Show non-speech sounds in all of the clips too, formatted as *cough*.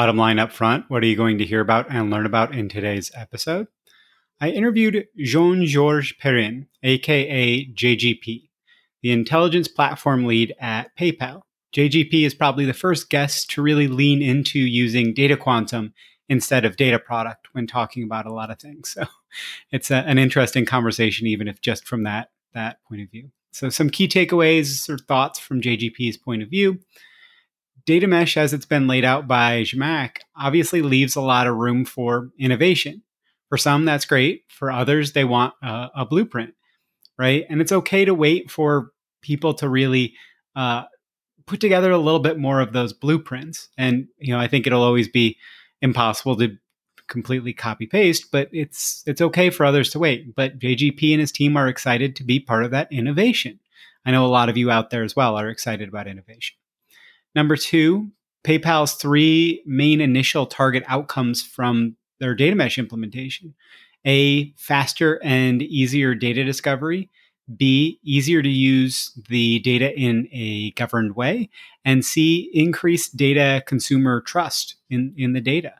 Bottom line up front, what are you going to hear about and learn about in today's episode? I interviewed Jean Georges Perrin, aka JGP, the intelligence platform lead at PayPal. JGP is probably the first guest to really lean into using data quantum instead of data product when talking about a lot of things. So *laughs* it's a, an interesting conversation, even if just from that that point of view. So some key takeaways or thoughts from JGP's point of view data mesh as it's been laid out by Zhamak obviously leaves a lot of room for innovation. For some, that's great. For others, they want a, a blueprint, right? And it's okay to wait for people to really uh, put together a little bit more of those blueprints. And you know, I think it'll always be impossible to completely copy paste, but it's it's okay for others to wait. But JGP and his team are excited to be part of that innovation. I know a lot of you out there as well are excited about innovation. Number two, PayPal's three main initial target outcomes from their data mesh implementation A, faster and easier data discovery. B, easier to use the data in a governed way. And C, increased data consumer trust in, in the data.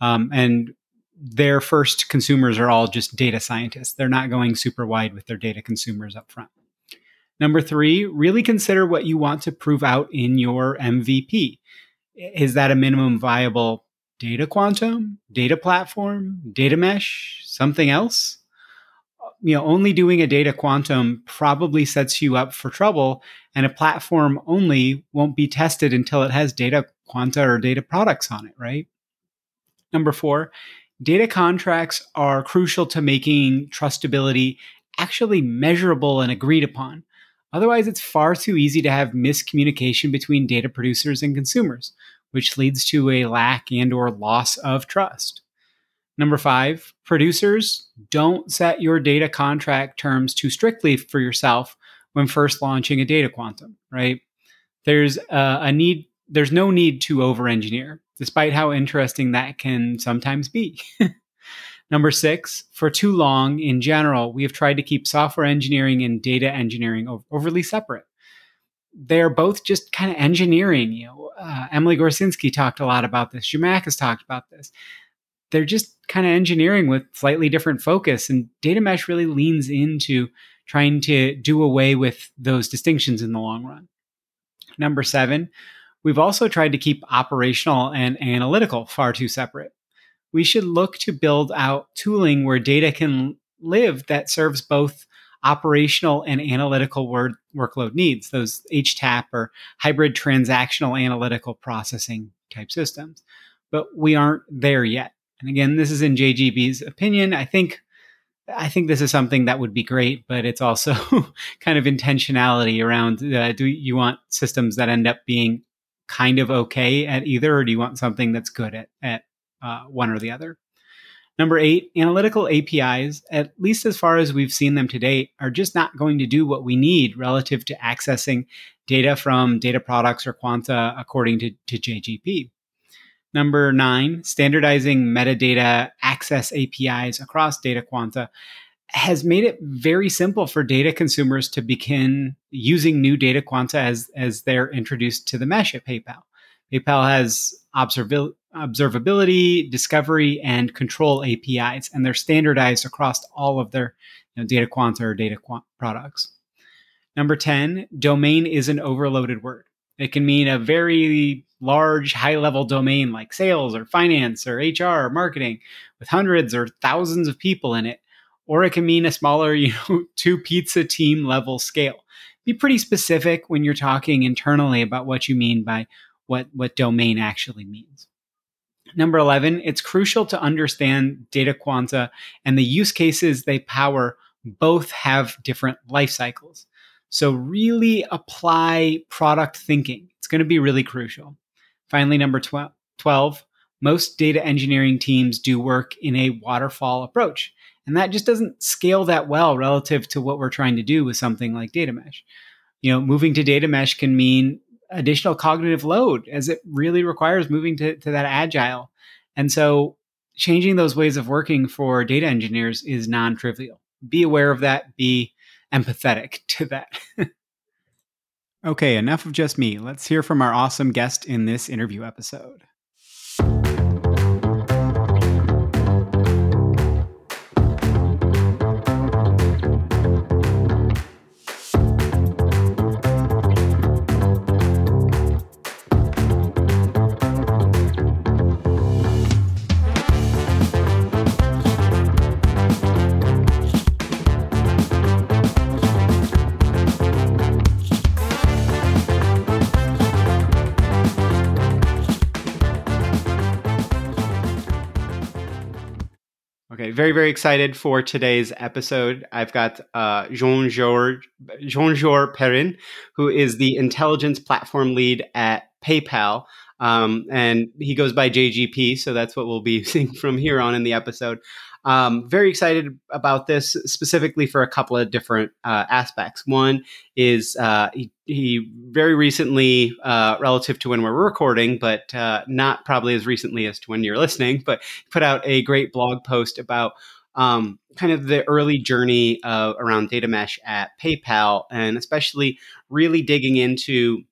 Um, and their first consumers are all just data scientists. They're not going super wide with their data consumers up front. Number three, really consider what you want to prove out in your MVP. Is that a minimum viable data quantum, data platform, data mesh, something else? You know, only doing a data quantum probably sets you up for trouble, and a platform only won't be tested until it has data quanta or data products on it, right? Number four, data contracts are crucial to making trustability actually measurable and agreed upon. Otherwise, it's far too easy to have miscommunication between data producers and consumers, which leads to a lack and or loss of trust. Number 5, producers don't set your data contract terms too strictly for yourself when first launching a data quantum, right? There's uh, a need there's no need to over engineer, despite how interesting that can sometimes be. *laughs* Number six, for too long in general, we have tried to keep software engineering and data engineering overly separate. They're both just kind of engineering. You know, uh, Emily Gorcenski talked a lot about this. Zhamak has talked about this. They're just kind of engineering with slightly different focus, and data mesh really leans into trying to do away with those distinctions in the long run. Number seven, we've also tried to keep operational and analytical far too separate we should look to build out tooling where data can live that serves both operational and analytical word, workload needs, those HTAP or hybrid transactional analytical processing type systems. But we aren't there yet. And again, this is in JGP's opinion. I think I think this is something that would be great, but it's also *laughs* kind of intentionality around uh, do you want systems that end up being kind of okay at either, or do you want something that's good at, at uh, one or the other? Number eight, analytical APIs, at least as far as we've seen them to date, are just not going to do what we need relative to accessing data from data products or Quanta according to, to JGP. Number nine, standardizing metadata access APIs across Data Quanta has made it very simple for data consumers to begin using new Data Quanta as, as they're introduced to the mesh at PayPal. PayPal has observability, discovery, and control APIs, and they're standardized across all of their you know, Data Quanta or data quant products. Number 10, domain is an overloaded word. It can mean a very large, high level domain like sales or finance or HR or marketing with hundreds or thousands of people in it. Or it can mean a smaller, *laughs* you know, two pizza team level scale. Be pretty specific when you're talking internally about what you mean by what, what domain actually means. Number 11, it's crucial to understand data quanta and the use cases they power both have different life cycles. So, really apply product thinking. It's going to be really crucial. Finally, number 12, most data engineering teams do work in a waterfall approach. And that just doesn't scale that well relative to what we're trying to do with something like data mesh. You know, moving to data mesh can mean additional cognitive load as it really requires moving to, to that agile. And so changing those ways of working for data engineers is non-trivial. Be aware of that, be empathetic *laughs* to that. *laughs* okay, enough of just me. Let's hear from our awesome guest in this interview episode. Very, very excited for today's episode. I've got uh, Jean Georges Jean Georges Perrin, who is the intelligence platform lead at PayPal. Um, and he goes by JGP, so that's what we'll be *laughs* using from here on in the episode. Um, very excited about this specifically for a couple of different uh, aspects. One is uh, he, he, very recently, uh, relative to when we're recording, but uh, not probably as recently as to when you're listening, but put out a great blog post about um, kind of the early journey around data mesh at PayPal, and especially really digging into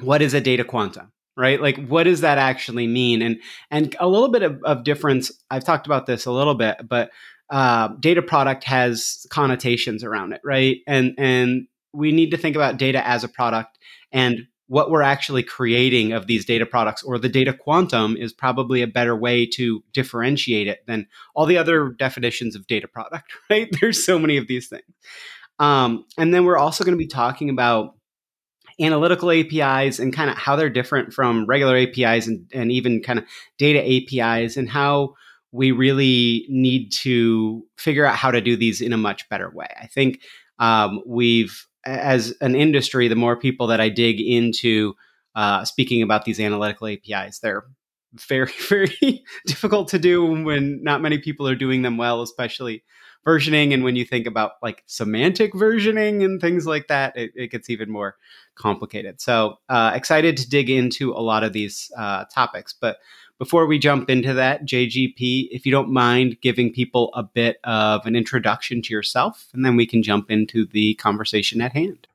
what is a data quanta right? Like what does that actually mean? And and a little bit of, of difference i've talked about this a little bit but uh, data product has connotations around it right? And and we need to think about data as a product and what we're actually creating of these data products or the data quantum is probably a better way to differentiate it than all the other definitions of data product *laughs* right? There's so many of these things. Um, and then we're also going to be talking about analytical APIs and kind of how they're different from regular APIs and, and even kind of data APIs and how we really need to figure out how to do these in a much better way. I think um, we've, as an industry, the more people that I dig into uh, speaking about these analytical APIs, they're very, *laughs* very difficult to do when not many people are doing them well, especially versioning. And when you think about like semantic versioning and things like that, it, it gets even more complicated. So uh, excited to dig into a lot of these uh, topics. But before we jump into that, JGP, if you don't mind giving people a bit of an introduction to yourself, and then we can jump into the conversation at hand.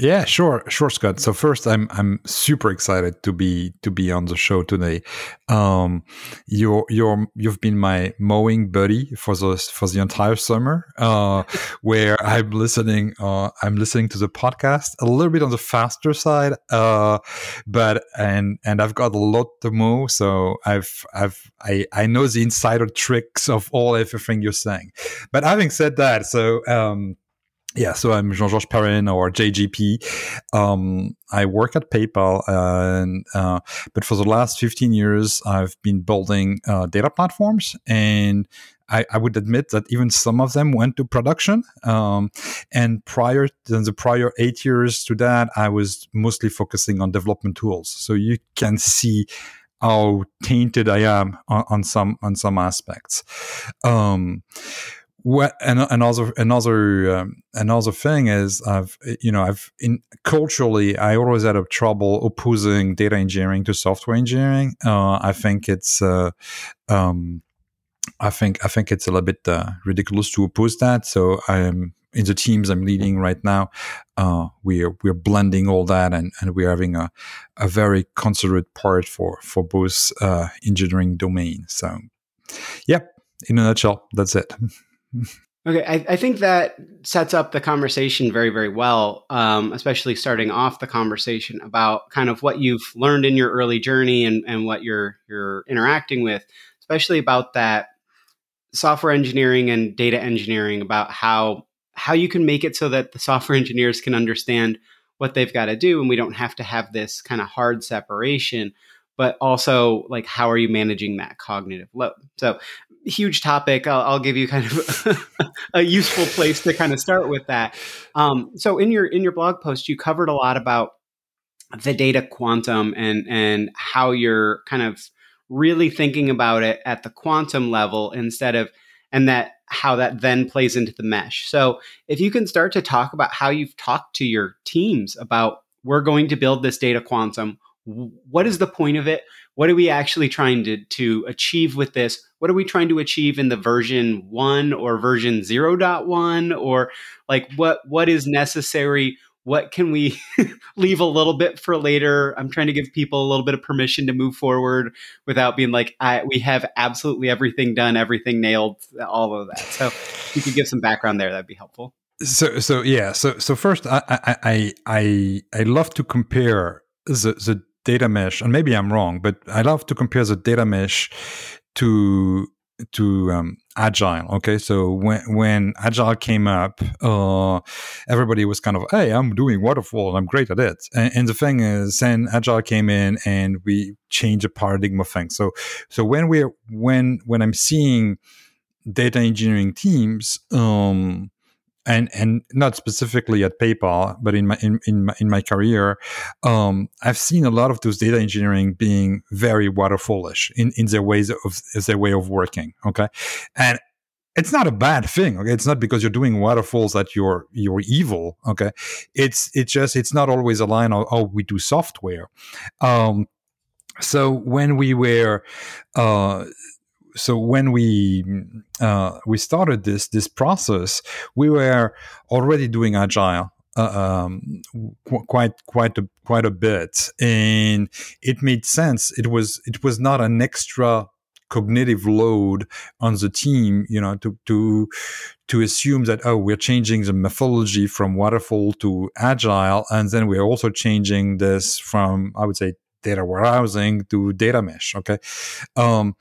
Yeah, sure, sure, Scott. So first, I'm I'm super excited to be to be on the show today. Um, you're you're you've been my mowing buddy for the for the entire summer, uh, *laughs* where I'm listening. Uh, I'm listening to the podcast a little bit on the faster side, uh, but and and I've got a lot to mow, so I've I've I I know the insider tricks of all everything you're saying. But having said that, so um yeah, so I'm Jean-Georges Perrin or JGP. Um, I work at PayPal, and, uh, but for the last 15 years, I've been building uh, data platforms, and I, I, would admit that even some of them went to production. Um, and prior to the prior eight years to that, I was mostly focusing on development tools. So you can see how tainted I am on, on some on some aspects. Um, what and another another um, another thing is I've you know I've in culturally I always had a trouble opposing data engineering to software engineering. Uh, I think it's uh, um, I think I think it's a little bit uh, ridiculous to oppose that. So I'm in the teams I'm leading right now. Uh, we're we're blending all that and, and we're having a, a very considerate part for for both uh, engineering domain. So, yeah, in a nutshell, that's it. *laughs* Okay, I, I, think that sets up the conversation very, very well, um, especially starting off the conversation about kind of what you've learned in your early journey and, and what you're you're interacting with, especially about that software engineering and data engineering, about how how you can make it so that the software *laughs* engineers can understand what they've got to do, and we don't have to have this kind of hard separation but also like how are you managing that cognitive load? So huge topic. I'll, I'll give you kind of *laughs* a useful place to kind of start with that. Um, so in your in your blog post you covered a lot about the data quantum and and how you're kind of really thinking about it at the quantum level instead of and that how that then plays into the mesh. So if you can start to talk about how you've talked to your teams about we're going to build this data quantum. What is the point of it? What are we actually trying to, to achieve with this? What are we trying to achieve in the version one or version 0.1 or like what what is necessary? What can we *laughs* leave a little bit for later? I'm trying to give people a little bit of permission to move forward without being like, I, we have absolutely everything done, everything nailed, all of that. So if you could give some background there, that'd be helpful. So, so yeah. So, so first, I, I, I, I love to compare the, the data mesh, and maybe I'm wrong, but I love to compare the data mesh to to um, agile okay? So when when agile came up uh, everybody was kind of hey i'm doing waterfall i'm great at it. And, and, the thing is then agile came in and we changed the paradigm of things. So so when we're when when i'm seeing data engineering teams um and and not specifically at PayPal, but in my in in my, in my career, um, I've seen a lot of those data engineering being very waterfallish in in their ways of their way of working. Okay, and it's not a bad thing okay? It's not because you're doing waterfalls that you're you're evil okay? It's it's just it's not always aligned on oh we do software. Um so when we were uh so when we uh, we started this this process, we were already doing agile uh, um, qu- quite quite a, quite a bit, and it made sense. It was it was not an extra cognitive load on the team, you know, to to to assume that oh, we're changing the methodology from waterfall to agile, and then we're also changing this from I would say data warehousing to data mesh. Okay. Um,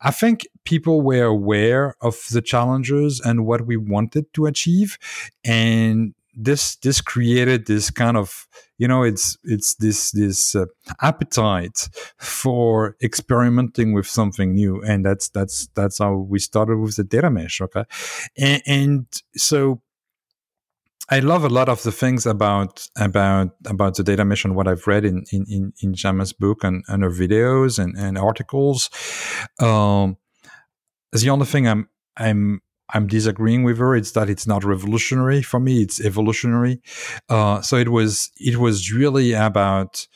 I think people were aware of the challenges and what we wanted to achieve. And this, this created this kind of, you know, it's, it's this, this uh, appetite for experimenting with something new. And that's, that's, that's how we started with the data mesh. Okay. and, and so, I love a lot of the things about about about the data mission. What I've read in in in, in Zhamak's book and, and her videos and, and articles. Um, the only thing I'm I'm I'm disagreeing with her. It's that it's not revolutionary for me. It's evolutionary. Uh, so it was it was really about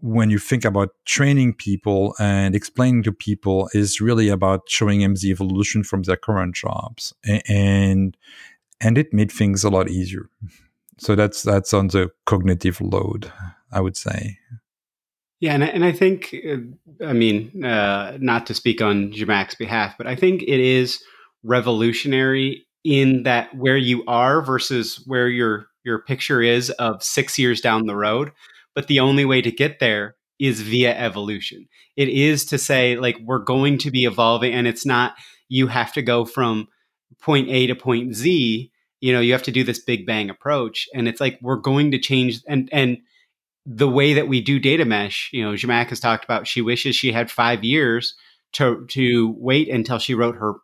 when you think about training people and explaining to people is really about showing them the evolution from their current jobs and and it made things a lot easier. So that's that's on the cognitive load, I would say. Yeah, and I, and I think, uh, I mean, uh, not to speak on Zhamak's behalf, but I think it is revolutionary in that where you are versus where your your picture is of six years down the road. But the only way to get there is via evolution. It is to say, like, we're going to be evolving, and it's not you have to go from point A to point Z you know, you have to do this big bang approach. And it's like, we're going to change and, and, the way that we do data mesh, you know, Zhamak has talked about she wishes she had five years to to wait until she wrote her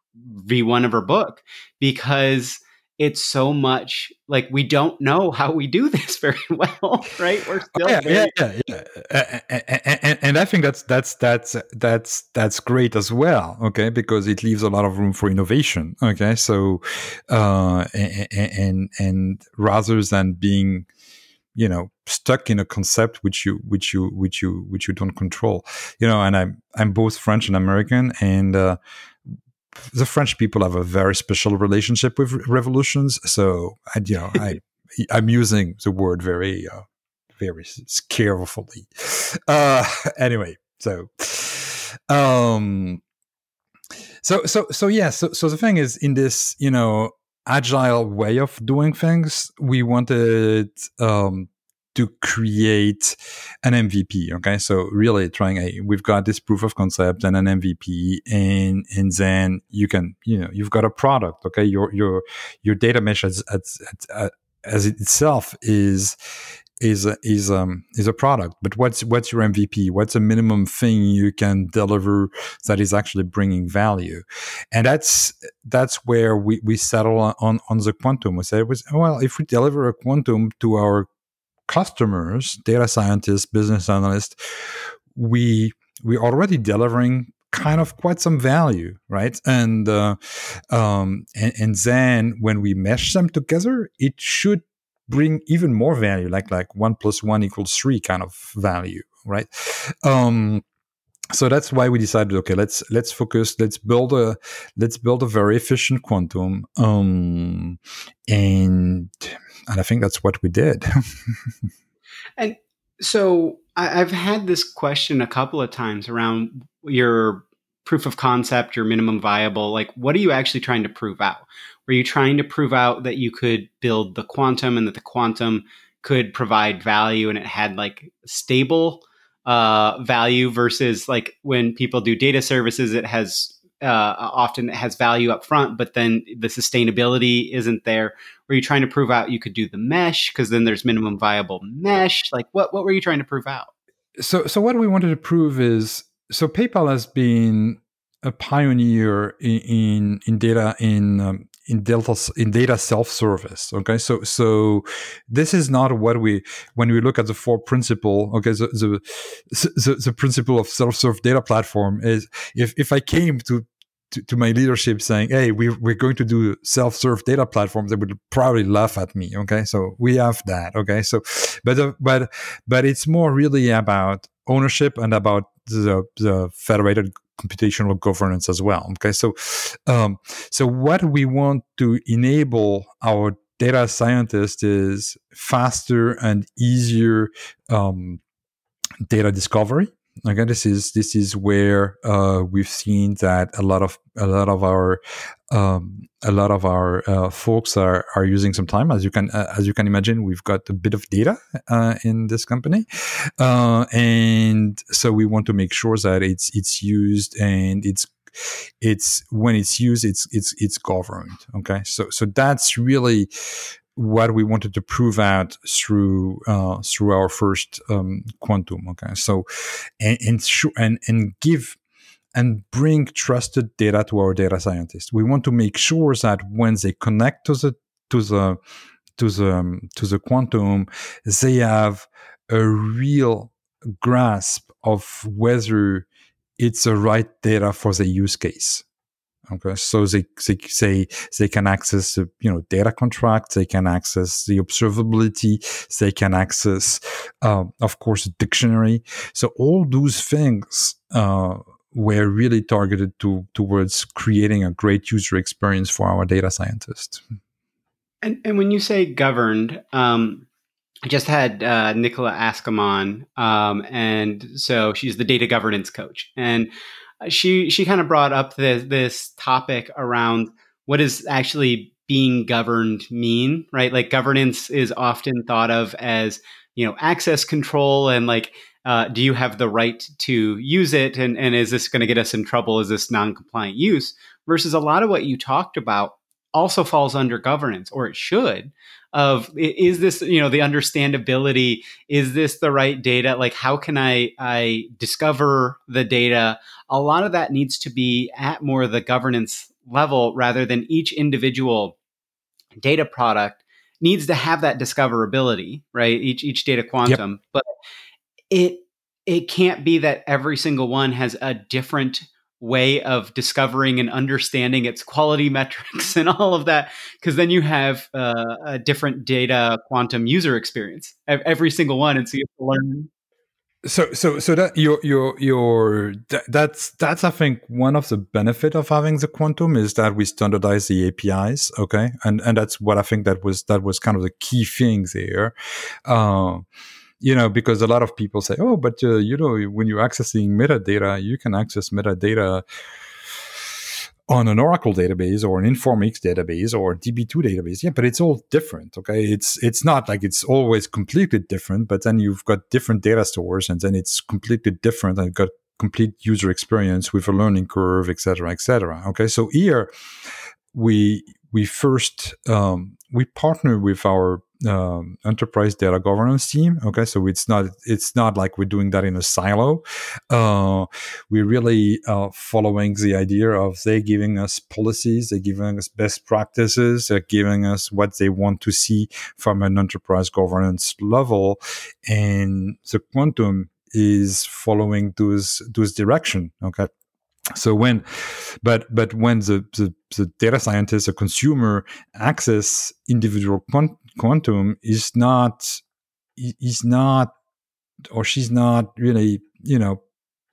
V1 of her book because it's so much like we don't know how we do *laughs* this very well, right? We're still yeah, very- yeah, yeah, yeah. And, and, and I think that's that's that's that's that's great as well. Okay, because it leaves a lot of room for innovation. Okay, so uh, and and, and rather than being you know stuck in a concept which you which you which you which you don't control you know and i'm i'm both french and american and uh, the french people have a very special relationship with revolutions so I, you know i *laughs* i'm using the word very uh, very carefully. Uh anyway so um so so so yeah so so the thing is in this you know agile way of doing things, we wanted um, to create an MVP. Okay, so really trying a we've got this proof of concept and an MVP, and and then you can you know you've got a product. Okay, your your your data mesh as as, as, as itself is is is um is a product but what's what's your mvp what's a minimum thing you can deliver that is actually bringing value and that's that's where we we settle on on the quantum we say well if we deliver a quantum to our customers data scientists business analysts we we're already delivering kind of quite some value, right? And, uh, um, and and then when we mesh them together, it should bring even more value, like like one plus one equals three kind of value, right? Um, so that's why we decided okay let's let's focus let's build a let's build a very efficient quantum um and and i think that's what we did. *laughs* And so I, have had this question a couple of times around your proof of concept your minimum viable like what are you actually trying to prove out? Were you trying to prove out that you could build the quantum and that the quantum could provide value and it had like stable uh, value versus like when people do data services, it has uh, often it has value up front, but then the sustainability isn't there. Were you trying to prove out you could do the mesh because then there's minimum viable mesh? Like what what were you trying to prove out? So so what we wanted to prove is so PayPal has been a pioneer in in, in data in um, in data in data self service. Okay, so so this is not what we when we look at the four principle. Okay, the the, the, the principle of self serve data platform is if if I came to to, to, my leadership saying, "Hey, we, we're going to do self-serve data platform," they would probably laugh at me. Okay, so we have that. Okay, so but uh, but but it's more really about ownership and about the the federated computational governance as well. Okay, so um, so what we want to enable our data scientists is faster and easier um, data discovery again this is this is where uh, we've seen that a lot of a lot of our um, a lot of our uh, folks are are using some time. As you can uh, as you can imagine we've got a bit of data uh, in this company. Uh, and so we want to make sure that it's it's used and it's it's when it's used it's it's it's governed. Okay? So so that's really what we wanted to prove out through uh, through our first um, quantum. Okay, so and and, and and give and bring trusted data to our data scientists. We want to make sure that when they connect to the to the to the um, to the quantum, they have a real grasp of whether it's the right data for the use case. Okay, so they, they say they can access the you know data contract, they can access the observability, they can access, uh, of course, dictionary. So all those things uh, were really targeted to towards creating a great user experience for our data scientists. And and when you say governed, um, I just had uh, Nicola Askham on, um, and so she's the data governance coach, and she she kind of brought up this this topic around what does actually being governed mean, right? Like governance is often thought of as you know access control and like uh, do you have the right to use it and, and is this going to get us in trouble is this non-compliant use versus a lot of what you talked about also falls under governance, or it should. Of is this you know the understandability? Is this the right data? Like how can I I discover the data? A lot of that needs to be at more the governance level rather than each individual data product needs to have that discoverability, right? Each each data quantum, yep. but it it can't be that every single one has a different way of discovering and understanding its quality *laughs* metrics and all of that because then you have uh, a different data quantum user experience every single one and so you have to learn so so so that your your your that's that's i think one of the benefit of having the quantum is that we standardize the apis okay? And and that's what i think that was that was kind of the key thing there. Uh, you know, because a lot of people say, oh, but uh, you know, when you're accessing metadata, you can access metadata on an Oracle database or an Informix database or DB2 database. Yeah, but it's all different. Okay, it's it's not like it's always completely different, but then you've got different data stores, and then it's completely different. And got complete user experience with a learning curve, etc., etc. Okay, so here we we first um, we partner with our um, enterprise data governance team. Okay, so it's not it's not like we're doing that in a silo. Uh, we're really uh, following the idea of they giving us policies, they're giving us best practices, they're giving us what they want to see from an enterprise governance level, and the quantum is following those those direction. Okay, so when but but when the, the, the data scientist or consumer access individual quant- quantum is not is not or she's not really you know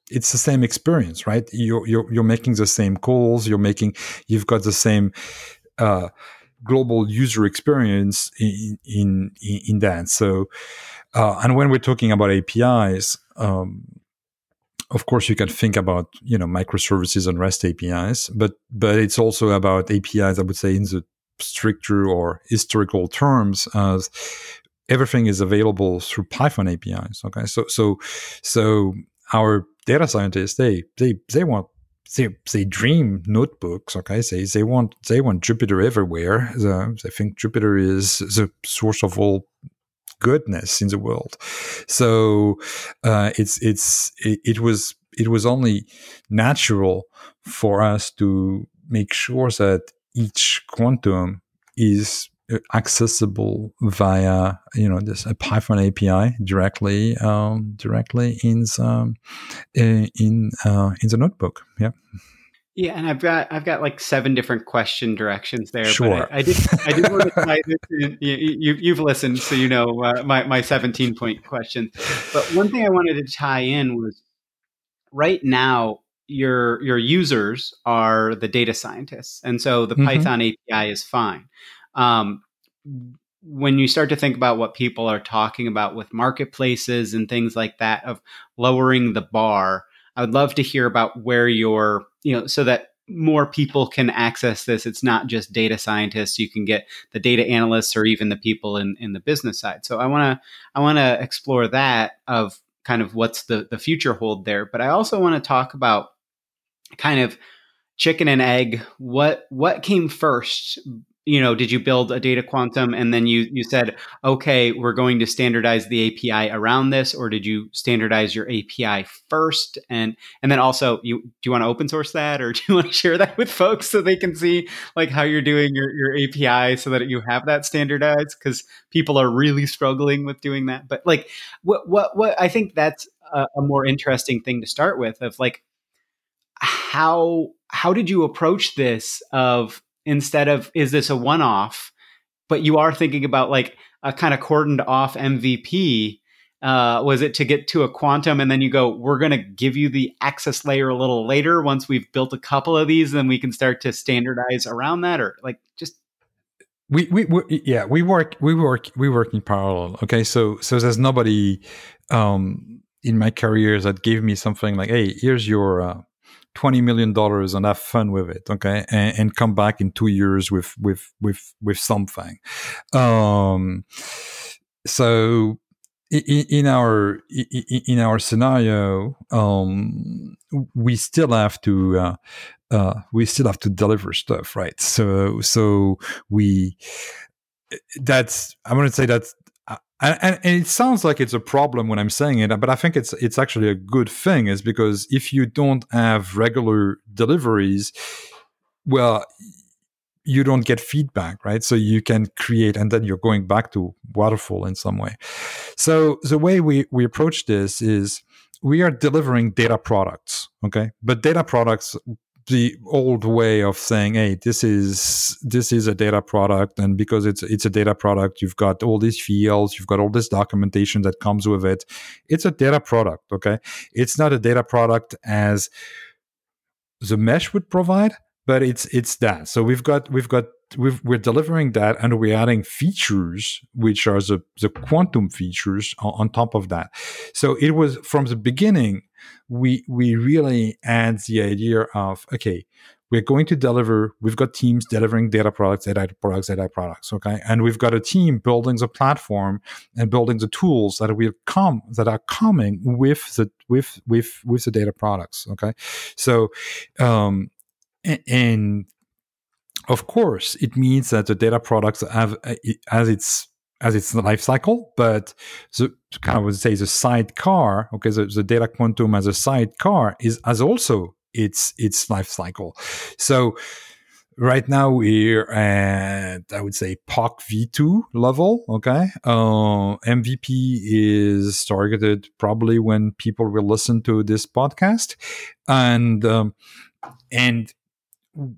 it's the same experience right? You're you're, you're making the same calls you're making you've got the same uh, global user experience in in in that. So uh, and when we're talking about apis um, of course you can think about you know microservices and rest apis but but it's also about apis i would say in the stricter or historical terms as everything is available through python apis okay? So so so our data scientists they they they want they, they dream notebooks okay? They, they want they want jupyter everywhere. The, they think jupyter is the source of all goodness in the world. So uh, it's it's it, it, was it was only natural for us to make sure that each quantum is uh, accessible via you know this a Python API directly um, directly in the, in uh, in the notebook. Yeah. Yeah, and I've got I've got like seven different question directions there. Sure. But I, I did I did want to tie this in. You, you have listened, so you know uh, my my seventeen point question. But one thing I wanted to tie in was right now your your users are the data scientists, and so the mm-hmm. Python API is fine. Um, when you start to think about what people are talking about with marketplaces and things like that of lowering the bar I would love to hear about where you're, you know, so that more people can access this. It's not just data scientists. You can get the data analysts or even the people in, in the business side. So I want to I want to explore that of kind of what's the the future hold there. But I also want to talk about kind of chicken and egg. What what came first you know, did you build a data quantum and then you you said, okay, we're going to standardize the API around this, or did you standardize your API first? And and then also, you do you want to open source that, or *laughs* do you want to share that with folks so they can see like how you're doing your your API so that you have that standardized? Because people are really struggling with doing that. But like, what what what I think that's a, a more interesting thing to start with of like how how did you approach this of instead of is this a one off? But you are thinking about like a kind of cordoned off MVP. Uh, was it to get to a quantum and then you go, we're going to give you the access layer a little later once we've built a couple of these, then we can start to standardize around that or like just we, we, we yeah we work we work we work in parallel okay so so there's nobody um in my career that gave me something like hey here's your uh, 20 million dollars and have fun with it okay and, and, come back in two years with with with with something um so in, in our in our scenario um we still have to uh, uh, we still have to deliver stuff, right? So so we that's I'm going to say that's and, and, it sounds like it's a problem when I'm saying it, but I think it's it's actually a good thing, is because if you don't have regular deliveries, well, you don't get feedback, right? So you can create, and then you're going back to waterfall in some way. So the way we we approach this is we are delivering data products, okay, but data products the old way of saying, "Hey, this is this is a data product," and because it's it's a data product, you've got all these fields, you've got all this documentation that comes with it. It's a data product, okay? It's not a data product as the mesh would provide, but it's it's that. So we've got we've got we are delivering that and we're adding features which are the, the quantum features on, on, top of that. So it was from the beginning we we really add the idea of okay we're going to deliver we've got teams delivering data products data products data products okay? And we've got a team building the platform and building the tools that will come that are coming with the with with with the data products okay? So um and of course, it means that the data products have as its as its life cycle, but the kind of would say the sidecar, okay, the, the data quantum as a sidecar is as also its its life cycle. So right now we're at I would say POC V2 level. Okay, uh, MVP is targeted probably when people will listen to this podcast, and um, and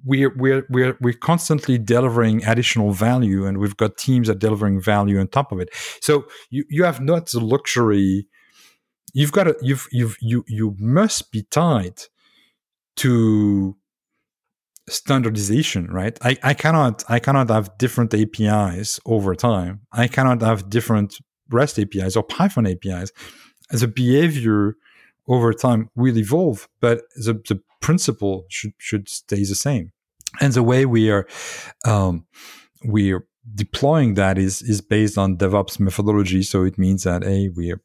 we're we're we're we're constantly delivering additional value and we've got teams that are delivering value on top of it. So you you have not the luxury. You've got to you've you've you you must be tied to standardization right? I i cannot i cannot have different apis over time. I cannot have different rest apis or python apis a behavior over time will evolve, but the, the principle should should stay the same. And the way we are um, we are deploying that is is based on DevOps methodology. So it means that a we are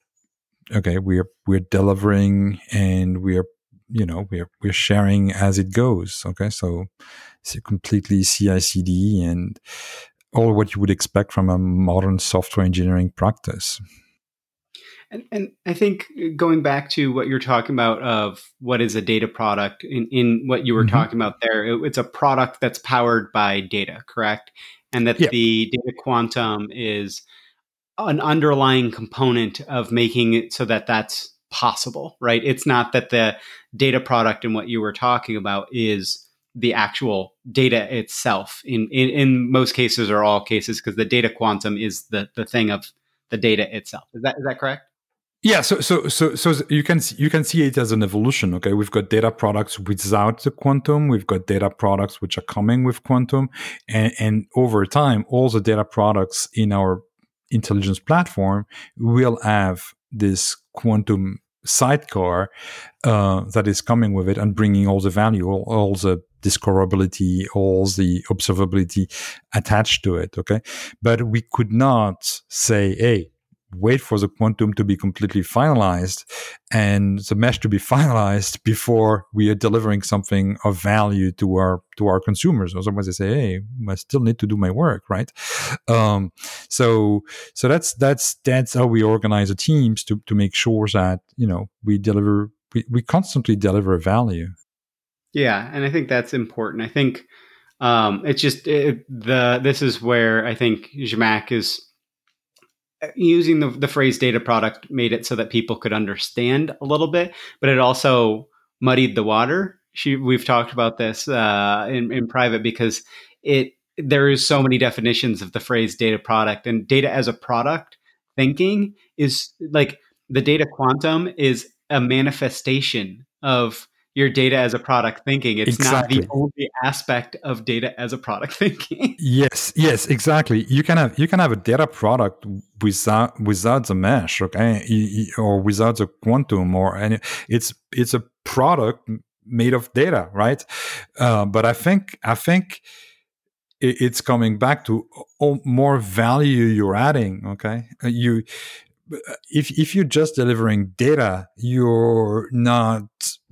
okay, we're we're delivering and we're you know we're we're sharing as it goes. Okay, so it's completely CI/CD and all what you would expect from a modern software engineering practice. And, and I think going back to what you're talking about of what is a data product in, in what you were mm-hmm. talking about there, it, it's a product that's powered by data, correct? And that yeah. the data quantum is an underlying component of making it so that that's possible, right? It's not that the data product and what you were talking about is the actual data itself in, in, in most cases or all cases, because the data quantum is the, the thing of the data itself. Is that, is that correct? Yeah, so so so so you can you can see it as an evolution. Okay, we've got data products without the quantum. We've got data products which are coming with quantum, and, and over time, all the data products in our intelligence platform will have this quantum sidecar uh, that is coming with it and bringing all the value, all, all the discoverability, all the observability attached to it. Okay, but we could not say, hey wait for the quantum to be completely finalized and the mesh to be *laughs* finalized before we are delivering something of value to our to our consumers. Otherwise they say hey i still need to do my work right? Um, so so that's that's that's how we organize the teams to to make sure that you know we deliver we, we constantly deliver value. Yeah and i think that's important. I think um, it's just it, the this is where i think Zhamak is using the, the phrase data product made it so that people could understand a little bit, but it also muddied the water. She, we've talked about this uh, in, in private because it there is so many definitions of the phrase data product and data as a product thinking is like the data quantum is a manifestation of your data as a product thinking. It's exactly. not the only aspect of data as a product *laughs* thinking. yes, yes, exactly. You can have you can have a data product without without the mesh, okay, or without the quantum, or any. It's it's a product made of data, right? Uh, but I think I think it's coming back to more value you're adding. Okay, uh, you Uh, if if you're just delivering data, you're not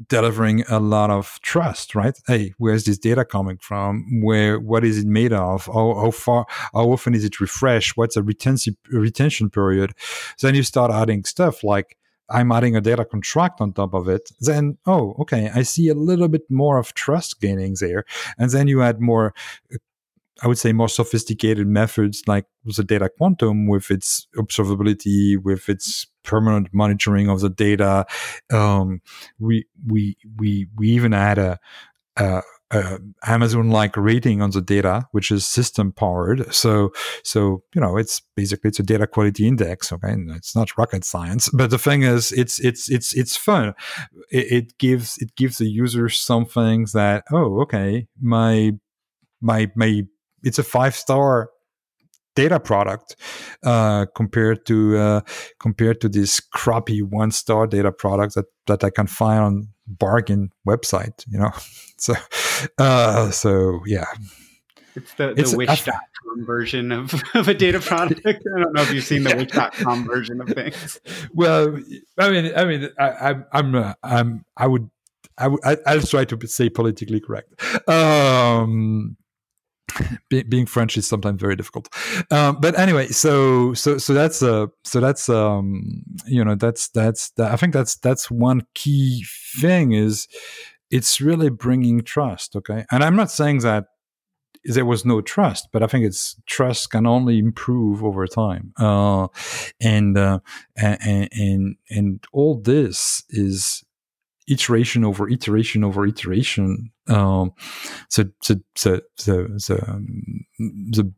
delivering a lot of trust, right? Hey, where's this data coming from? Where what is it made of? How, how far? How often is it refreshed? What's a retention retention period? So then you start adding stuff like I'm adding a data contract on top of it, then, oh, okay, I see a little bit more of trust gaining there. And then you add more, uh, I would say, more sophisticated methods like the data quantum with its observability, with its permanent monitoring of the data. Um, we, we, we, we even add a, a uh, Amazon like rating on the data, which is system powered. So, so, you know, it's basically, it's a data quality index. Okay. And it's not rocket science, but the thing is, it's, it's, it's, it's fun. It, it gives, it gives the user something that, oh, okay, my, my, my, it's a five star data product uh, compared to uh, compared to this crappy one star data product that that I can find on bargain website. You know, *laughs* so uh, so yeah. It's the, the it's, wish.com version of, of a data product. *laughs* I don't know if you've seen the wish.com version of things. Well, I mean, I mean, I, am I'm, uh, I'm, I would, I would, I, will try to say politically correct. Um, *laughs* be, being French is sometimes very difficult. Um, but anyway, so so so that's uh so that's um you know that's that's that, I think that's that's one key thing is it's really bringing trust. Okay, and I'm not saying that there was no trust, but I think it's trust can only improve over time. Uh, and, uh, and and and all this is iteration over iteration over iteration. Um, so the the the the, the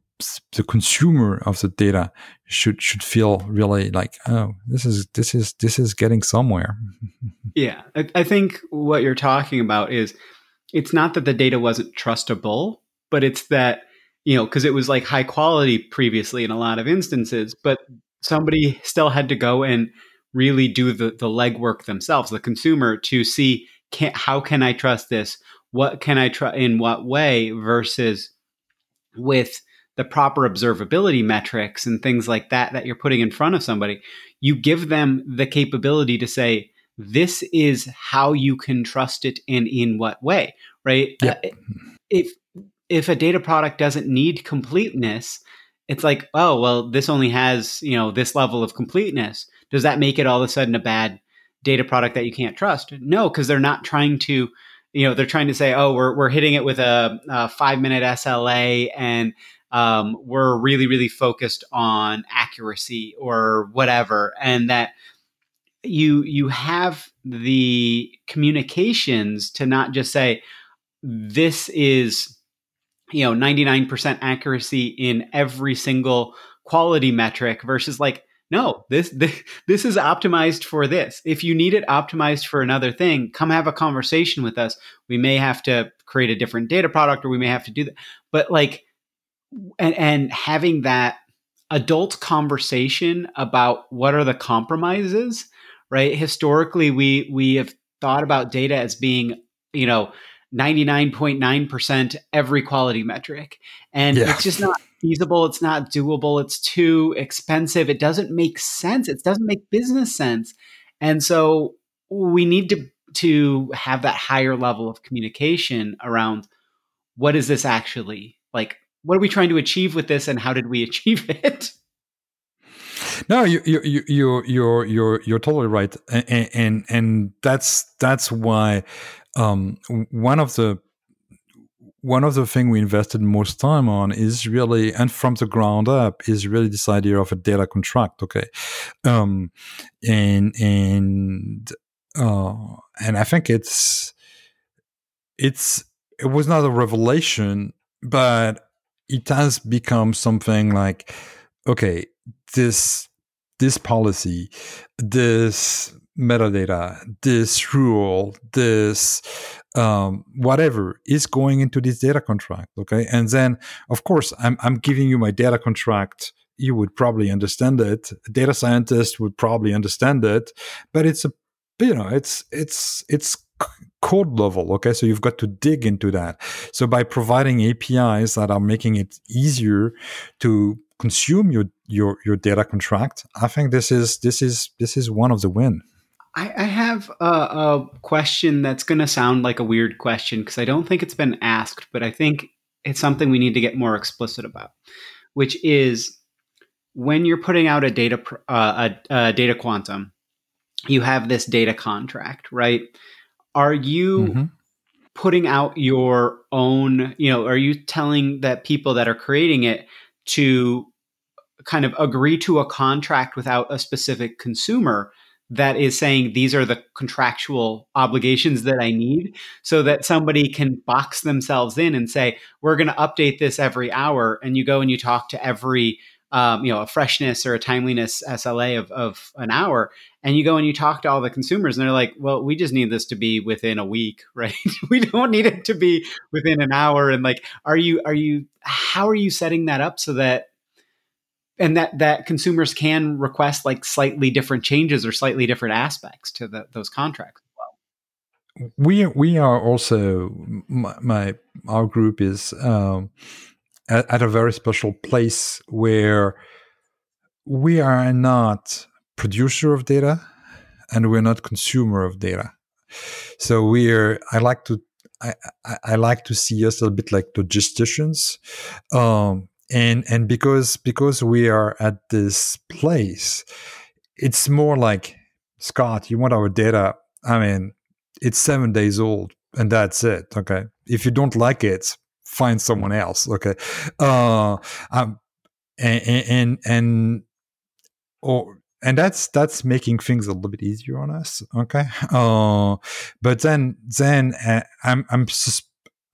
the consumer of the data should should feel really like oh this is this is this is getting somewhere *laughs* yeah I, I, think what you're talking about is it's not that the data wasn't trustable but it's that you know because it was like high quality previously in a lot of instances but somebody still had to go and really do the, the legwork themselves, the consumer, to see can, how can I trust this? What can I try in what way versus with the proper observability metrics and things like that that you're putting in front of somebody, you give them the capability to say, this is how you can trust it and in what way, right? Yep. Uh, if if a data product doesn't need completeness, it's like, oh, well, this only has, you know, this level of completeness does that make it all of a sudden a bad data product that you can't trust? No, because they're not trying to, you know, they're trying to say, oh, we're, we're hitting it with a, a five minute SLA and um, we're really, really focused on accuracy or whatever. And that you, you have the communications to not just say, this is, you know, 99% accuracy in every single quality metric versus like, no, this, this *laughs* this is optimized for this. If you need it optimized for another thing, come have a conversation with us. We may have to create a different data product or we may have to do that. But like and, and having that adult conversation about what are the compromises, right? Historically, we we have thought about data as being, you know, 99.9% every quality metric. And yeah. it's just not feasible. It's not doable. It's too expensive. It doesn't make sense. It doesn't make business sense. And so we need to, to have that higher level of communication around what is this actually like? What are we trying to achieve with this and how did we *laughs* achieve it? No, you you you you're you're you're you're totally right, and and, and that's that's why um, one of the one of the things we invested most time on is really and from the ground up is really this idea of a data contract okay? Um, and and uh, and i think it's it's it was not a revelation but it has become something like okay this this policy this metadata, this rule, this um, whatever is going into this data contract. Okay. And then, of course, I'm, I'm giving you my data contract. You would probably understand it. A data scientist would probably understand it, but it's a, you know, it's, it's, it's code level. Okay. So you've got to dig into that. So by providing APIs that are making it easier to consume your your your data contract. I think this is this is this is one of the win. I, I have a, a question that's going to sound like a weird question because I don't think it's been asked, but I think it's something we need to get more explicit about, which is when you're putting out a data uh, a, a, data quantum, you have this data contract, right? Are you mm-hmm. putting out your own? You know, are you telling that people that are creating it to kind of agree to a contract without a specific consumer? That is saying these are the contractual obligations that I need so that somebody can box themselves in and say, we're going to update this every hour. And you go and you talk to every, um, you know, a freshness or a timeliness SLA of, of an hour. And you go and you talk to all the consumers and they're like, well, we just need this to be within a week, *laughs* right? we don't need it to be within an hour. And like, are you, are you, how are you setting that up so that and that that consumers can request like slightly different changes or slightly different aspects to the, those contracts well. We we are also my, my our group is um, at, at, a very special place where we are not producer of data and we're not consumer of data. So we're I like to I, I, I like to see us a bit like logisticians. Um, and and because because we are at this place it's more like scott you want our data? I mean it's seven days old and that's it okay? If you don't like it find someone else okay? Uh um and and and or and that's that's making things a little bit easier on us okay? Uh but then then uh, i'm i'm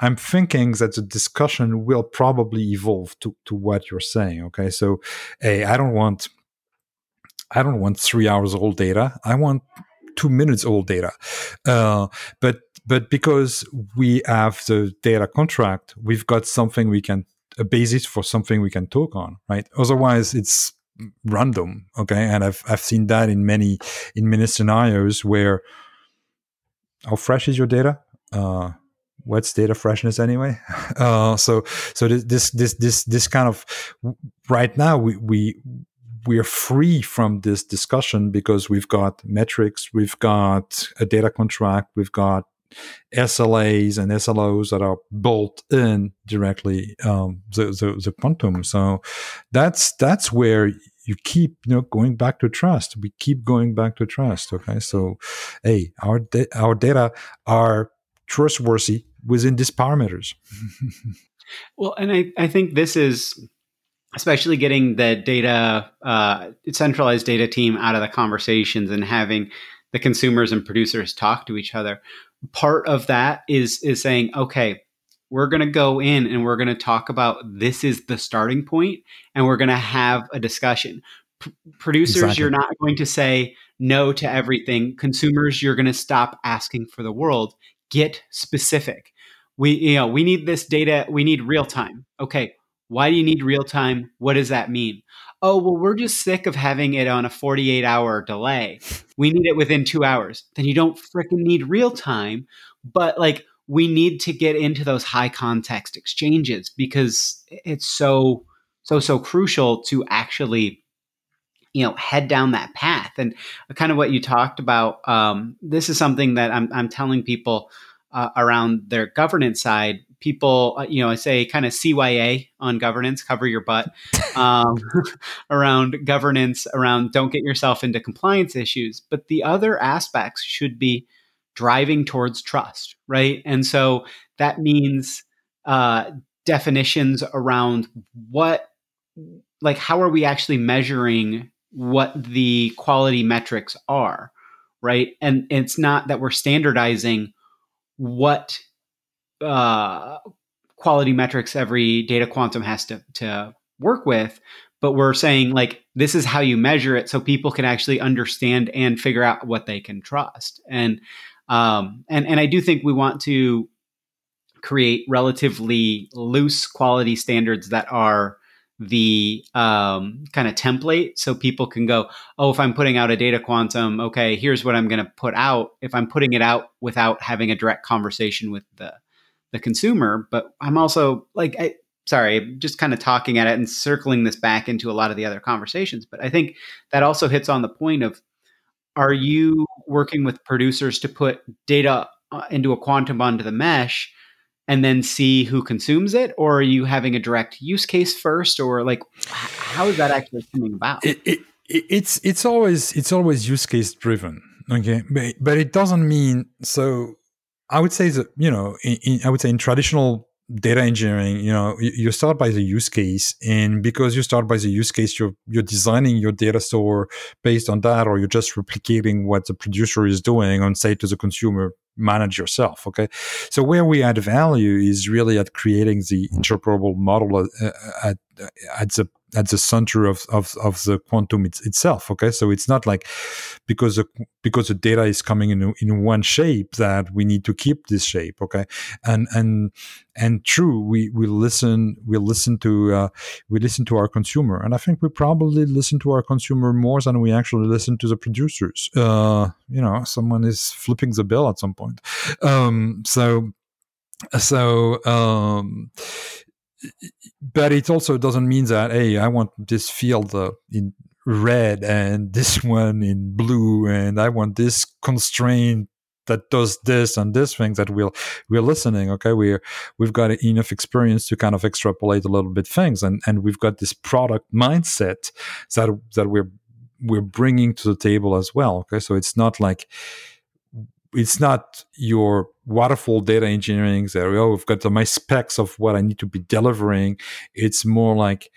I'm thinking that the discussion will probably evolve to, to what you're saying. Okay. So, hey, I don't want, I don't want three hours old data. I want two minutes old data. Uh, but, but because we have the data contract, we've got something we can, a basis for something we can talk on, right? Otherwise it's random. Okay. And I've, I've seen that in many, in many scenarios where, how fresh is your data? Uh, what's data freshness anyway? *laughs* Uh, so so this this this this kind of right now we we we are free from this discussion because we've got metrics, we've got a data contract, we've got SLAs and SLOs that are built in directly um, the, the, the quantum. So that's that's where you keep you know going back to trust. We keep going back to trust. Okay, so hey, our da- our data are trustworthy within these parameters. *laughs* well, and I, I think this is especially getting the data, uh, centralized data team out of the conversations and having the consumers and producers talk to each other. Part of that is is saying, okay, we're going to go in and we're going to talk about this is the starting point, and we're going to have a discussion. P- producers, exactly. you're not going to say no to everything. Consumers, you're going to stop asking for the world get specific. We, you know, we need this data. We need real time. Okay. Why do you need real time? What does that mean? Oh, well, we're just sick of having it on a 48 hour delay. We need it within two hours. Then you don't freaking need real time. But like, we need to get into those high context exchanges because it's so, so, so crucial to actually you know head down that path. And kind of what you talked about um, this is something that i'm, I'm telling people uh, around their governance side. People uh, you know i say kind of cya on governance cover your butt *laughs* um, *laughs* around governance around don't get yourself into compliance issues. But the other aspects should be driving towards trust right? And so that means uh, definitions around what like how are we actually measuring what the quality metrics are, right? And it's not that we're standardizing what uh, quality metrics every data quantum has to, to work with, but we're saying like this is how you measure it so people can actually understand and figure out what they can trust. And um, and and I do think we want to create relatively loose quality standards that are the um, kind of template so people can go, oh, if I'm putting out a data quantum, okay, here's what I'm going to put out. If I'm putting it out without having a direct conversation with the the consumer, but I'm also like I, sorry, just kind of talking at it and circling this back into a lot of the other conversations. But I think that also hits on the point of are you working with producers to put data uh, into a quantum onto the mesh and then see who consumes it? Or are you having a direct use case first? Or like how is that actually coming about? It, it, it's it's always it's always use case driven okay? But, but it doesn't mean so i would say that you know in, in, i would say in traditional data engineering you know you start by the use case and because you start by the use case you're you're designing your data store based on that or you're just replicating what the producer is doing and say to the consumer manage yourself okay? So where we add value is really at creating the interoperable model uh, uh, at, at the at the center of, of, of the quantum it's, itself. Okay, so it's not like because the, because the data is coming in in one shape that we need to keep this shape. Okay, and and and true, we we listen we listen to uh, we listen to our consumer, and I think we probably listen to our consumer more than we actually listen to the producers. Uh, you know, someone is flipping the bill at some point. Um, so so um, but it also doesn't mean that hey i want this field uh, in red and *laughs* this one in blue and i want this constraint that does this and this thing that we'll we're listening okay? We're we've got enough experience to kind of extrapolate a little bit things and and we've got this product mindset that that we're we're bringing to the table as well okay? So it's not like it's not your waterfall data engineering that oh we've got my specs of what i need to be delivering. It's more like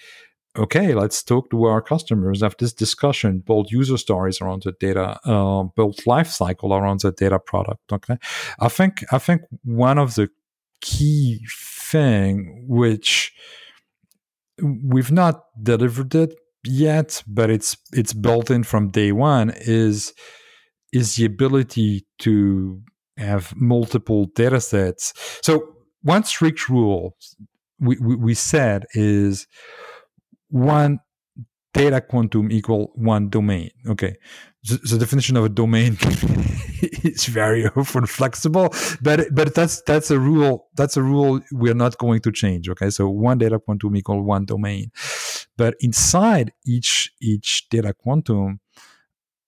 okay let's talk to our customers have this discussion build user stories around the data uh, build life cycle around the data product okay? I think i think one of the key thing which we've not delivered it yet but it's it's built in from day one is is the ability to have multiple data sets. So one strict rule we, we, we said is one data quantum equal one domain. Okay. The, the definition of a domain *laughs* is very often flexible, but but that's that's a rule. That's a rule we're not going to change. Okay, so one data quantum equal one domain, but inside each each data quantum,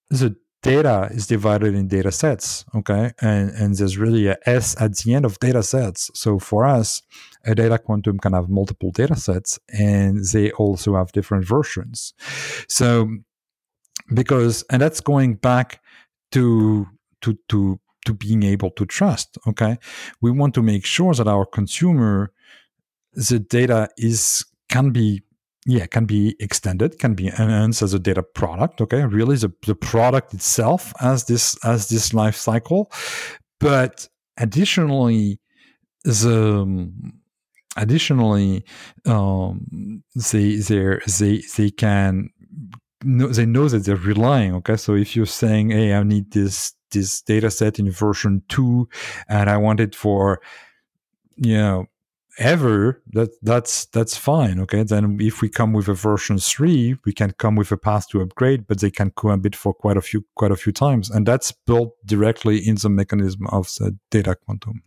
the data is divided in data sets okay? And and there's really a s at the end of data sets. So for us a data quantum can have multiple data sets and they also have different versions. So because and that's going back to to to to being able to trust okay? We want to make sure that our consumer the data is can be yeah, can be extended, can be enhanced as a data product. Okay, really the, the product itself as this as this life cycle, but additionally, the um, additionally um, they they they they can know, they know that they're relying. Okay, so if you're saying, hey, I need this this data set in version two, and I want it for you know ever that that's that's fine okay? Then if we come with a version 3 we can come with a path to upgrade but they can cohabit for quite a few quite a few times. And that's built directly in the mechanism of the data quantum.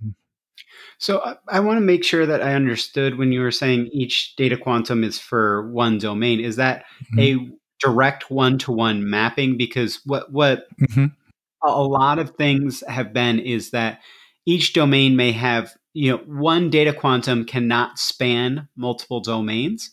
So I, I want to make sure that i understood when you were saying each data quantum is for one domain. Is that mm-hmm. a direct one-to-one mapping? Because what what mm-hmm. a lot of things have been is that each domain may have you know, one data quantum cannot span multiple domains,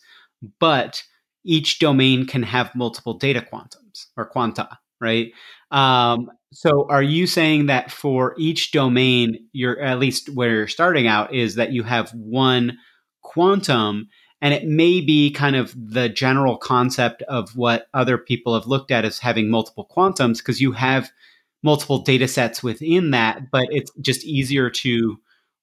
but each domain can have multiple data quantums or quanta, right? Um, so are you saying that for each domain, you're at least where you're starting out is that you have one quantum and it may be kind of the general concept of what other people have looked at as having multiple quantums because you have multiple data sets within that, but it's just easier to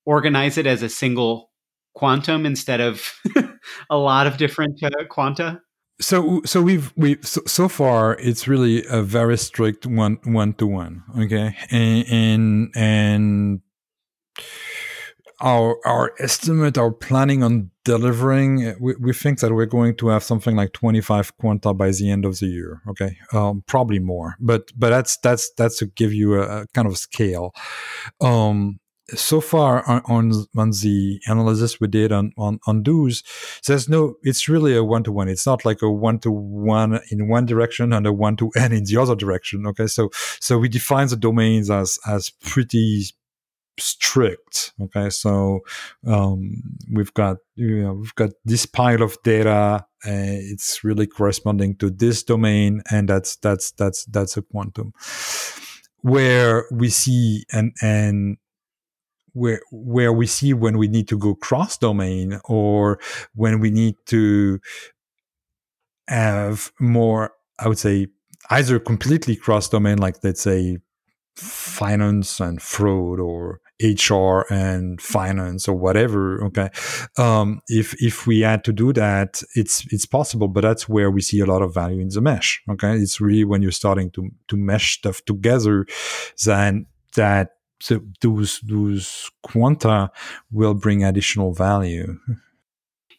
organize it as a single quantum instead of *laughs* a lot of different uh, quanta? So, so we've we so, so, far it's really a very strict one one to one. Okay, and and, and our our estimate, our planning on delivering, we, we think that we're going to have something like 25 quanta by the end of the year. Okay, um, probably more, but but that's that's that's to give you a, a kind of scale. Um, so far on, on, on the analysis we did on, on on those, there's no. It's really a one to one. It's not like a one to one in one direction and a one to n in the other direction. Okay, so so we define the domains as as pretty strict. Okay, so um, we've got you know we've got this pile of data. Uh, it's really corresponding to this domain, and that's that's that's that's a quantum where we see and and where where we see when we need to go cross domain or when we need to have more i would say either completely cross domain like let's say finance and fraud or HR and finance or whatever. Okay, um, if if we had to do that, it's it's possible, but that's where we see a lot of value in the mesh. Okay, it's really when you're starting to to mesh stuff together, then that so those those quanta will bring additional value.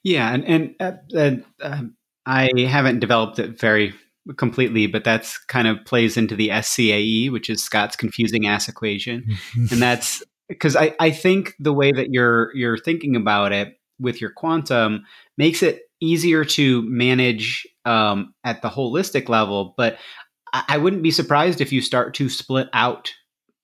Yeah, and and uh, uh, I haven't developed it very completely, but that's kind of plays into the SCAE, which is Scott's confusing ass equation, *laughs* and that's because I, I think the way that you're you're thinking about it with your quantum makes it easier to manage um, at the holistic level. But I, I wouldn't be surprised if you start to split out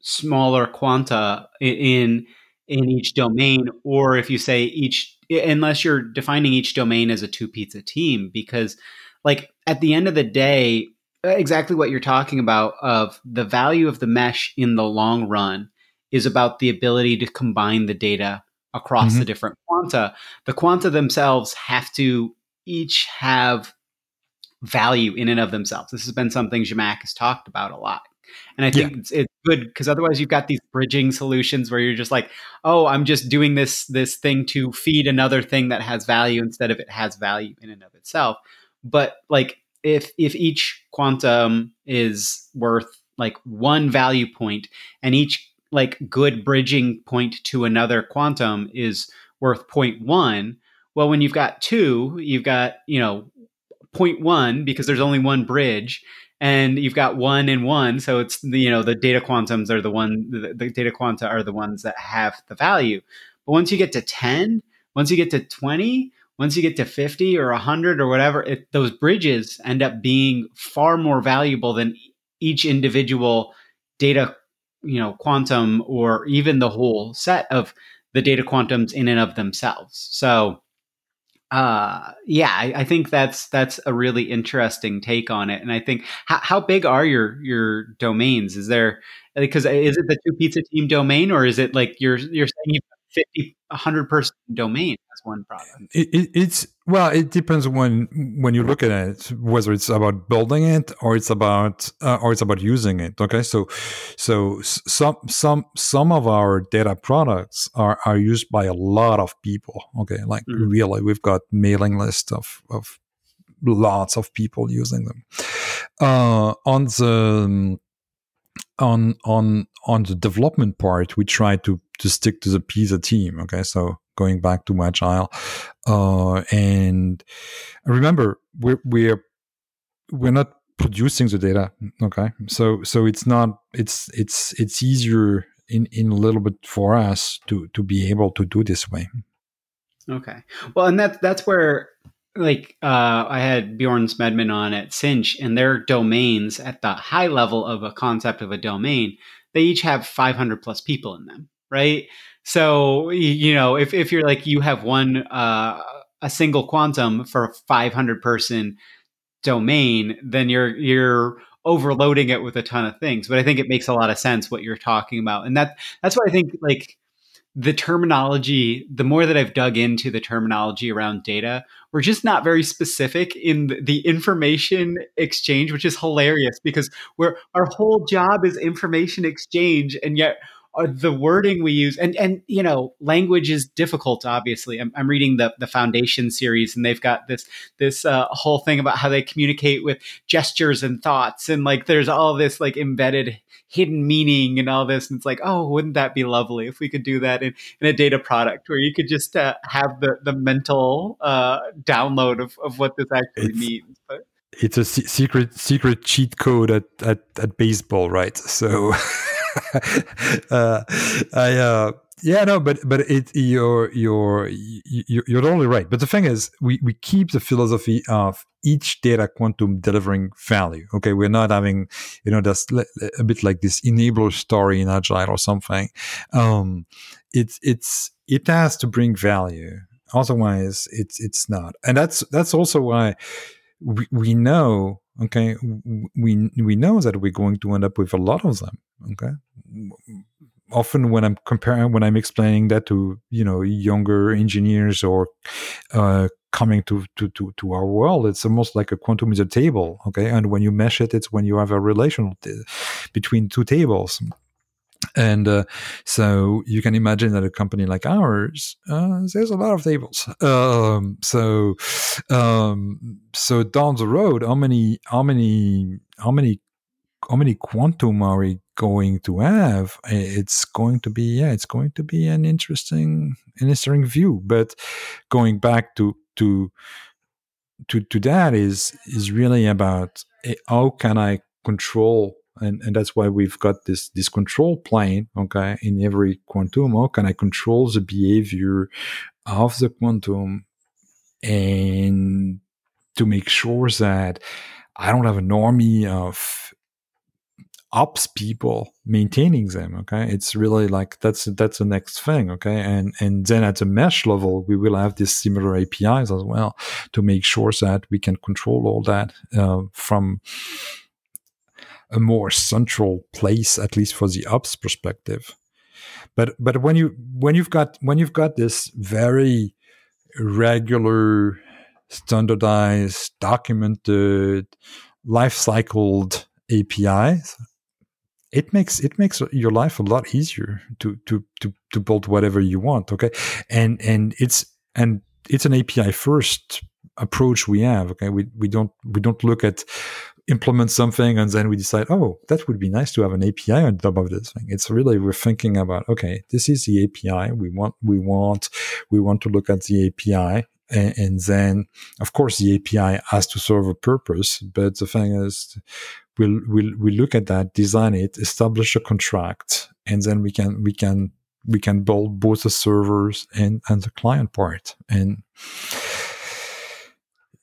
smaller quanta in in each domain or if you say each unless you're defining each domain as a two pizza team because like at the end of the day exactly what you're talking about of the value of the mesh in the long run is about the ability to combine the data across mm-hmm. the different quanta. The quanta themselves have to each have value in and of themselves. This has been something Zhamak has talked about a lot and I think yeah. it's, it's good because otherwise you've got these bridging solutions where you're just like, oh, I'm just doing this this thing to feed another thing that has value instead of it has value in and of itself. But like if if each quantum is worth like one value point and each like good bridging point to another quantum is worth 0.1 well when you've got two you've got you know 0.1 because there's only one bridge and you've got one and one so it's you know the data quantums are the one the, the, data quanta are the ones that have the value. But once you get to 10 once you get to 20 once you get to 50 or 100 or whatever it, those bridges end up being far more valuable than each individual data you know quantum or even the whole set of the data quantums in and of themselves. So uh yeah I, I, think that's that's a really interesting take on it and i think how, how big are your your domains? Is there because is it the two pizza team domain or is it like you're you're saying you've 50 100 person domain as one product. It, it, it's well it depends when when you look at it whether it's about building it or it's about uh, or it's about using it okay? So so some some some of our data products are are used by a lot of people okay? Like mm-hmm. really we've got mailing list of of lots of people using them. Uh, on the on on on the development part, we try to to stick to the pizza team. Okay, so going back to agile, uh, and remember we're we're we're not producing the data. Okay, so so it's not it's it's it's easier in in a little bit for us to to be able to do this way. Okay, well, and that's that's where like uh, I had Bjorn Smedman on at Cinch, and their domains at the high level of a concept of a domain, they each have 500 plus people in them, right? So you know, if if you're like you have one uh, a single quantum for a 500 person domain, then you're you're overloading it with a ton of things. But I think it makes a lot of sense what you're talking about, and that that's why I think like the terminology, the more that I've dug into the terminology around data, we're just not very specific in the information exchange, which is hilarious because we're our whole job is information exchange, and yet the wording we use and and you know language is difficult obviously i'm, I'm reading the the foundation series and they've got this this uh, whole thing about how they communicate with gestures and thoughts and like there's all this like embedded hidden meaning and all this. And it's like, oh, wouldn't that be lovely if we could do that in, in a data product where you could just uh, have the, the mental uh, download of, of what this actually it's, means. But it's a secret secret cheat code at, at, at baseball, right? So *laughs* uh, *laughs* I uh, yeah, no, but but it you're you're you're totally right. But the thing is, we we keep the philosophy of each data quantum delivering value. Okay, we're not having you know that's a bit like this enabler story in agile or something. Um, it's it's it has to bring value. Otherwise, it's it's not, and that's that's also why we, we know okay we we know that we're going to end up with a lot of them okay often when I'm comparing, when I'm explaining that to you know younger engineers or uh, coming to, to to to our world, it's almost like a quantum is a table, okay? And when you mesh it, it's when you have a relation t- between two tables. And uh, so you can imagine that a company like ours, uh, there's a lot of tables. Um, so, um, so down the road, how many, how many, how many how many quantum are we going to have it's going to be yeah it's going to be an interesting an interesting view but going back to to to to that is is really about eh, how can i control and, and that's why we've got this this control plane okay in every quantum how can i control the behavior of the quantum and to make sure that i don't have an army of ops people maintaining them okay? It's really like that's that's the next thing okay? And and then at the mesh level we will have these similar apis as well to make sure that we can control all that uh, from a more central place at least for the ops perspective. But but when you when you've got when you've got this very regular standardized documented life cycled apis it makes it makes your life a lot easier to to to to build whatever you want okay? And and it's and it's an api first approach we have okay? We we don't we don't look at implement something and then we decide oh that would be nice to have an api on top of this thing it's really we're thinking about okay this is the api we want we want we want to look at the api and, and then of course the api has to serve a purpose but the thing is we'll, we'll, we'll look at that, design it, establish a contract, and then we can, we can, we can build both the servers and, and the client part. And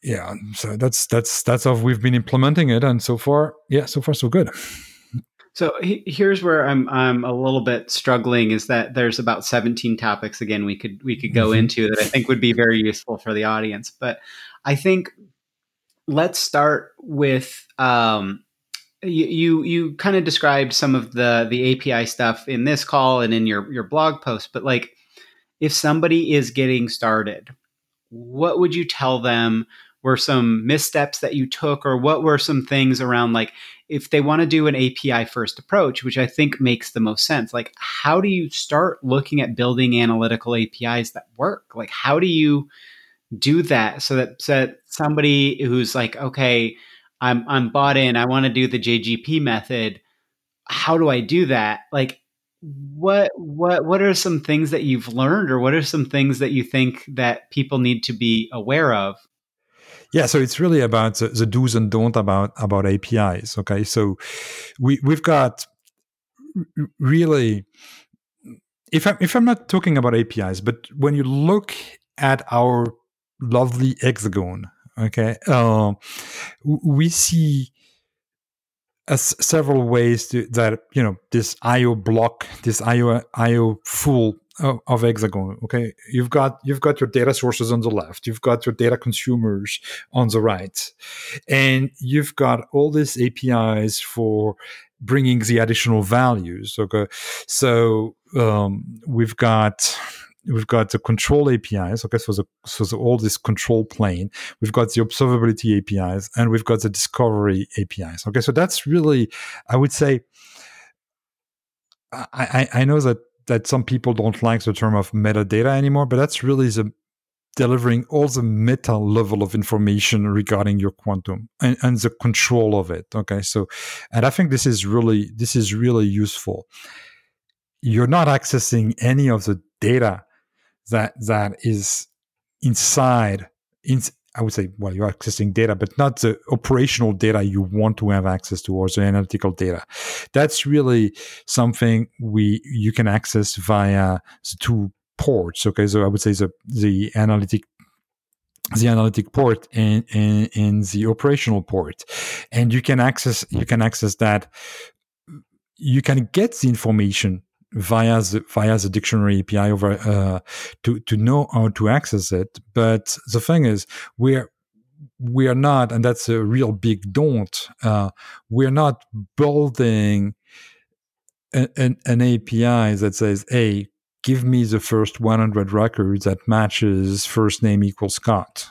yeah, so that's, that's, that's how we've been implementing it. And so far, yeah, so far so good. So here's where I'm I'm a little bit struggling is that there's about 17 topics again we could we could go mm-hmm. into that I think would be very useful for the audience. But I think let's start with um, you you, you kind of described some of the the API stuff in this call and in your your blog post, but like if somebody is getting started, what would you tell them were some missteps that you took or what were some things around like if they want to do an API first approach, which I think makes the most sense, like how do you start looking at building analytical APIs that work? Like how do you do that so that, so that somebody who's like, okay, I'm I'm bought in. I want to do the JGP method. How do I do that? Like what what what are some things that you've learned or what are some things that you think that people need to be aware of? Yeah, so it's really about the, the do's and don't about about APIs. Okay, so we we've got really if I'm if I'm not talking about APIs, but when you look at our lovely hexagon Okay, uh, we see as several ways to, that you know this IO block, this IO IO full of, hexagon. Okay, you've got you've got your data sources on the left, you've got your data consumers on the right, and you've got all these APIs for bringing the additional values. Okay, so um, we've got we've got the control APIs. Okay, so the, so the, all this control plane. We've got the observability APIs, and we've got the discovery APIs. Okay, so that's really, I would say, I, I know that that some people don't like the term of metadata anymore, but that's really the delivering all the meta level of information regarding your quantum and, and the control of it. Okay, so and I think this is really this is really useful. You're not accessing any of the data that that is inside in, I would say, well, you're accessing data, but not the operational data you want to have access to or the analytical data. That's really something we you can access via the two ports. Okay, so I would say the the analytic the analytic port and, and the operational port, and you can access you can access that. You can get the information via the via the dictionary API over uh, to to know how to access it. But the thing is, we're we are not, and that's a real big don't. Uh, we're not building an, an, an API that says, "Hey, give me the first 100 records that matches first name equals Scott."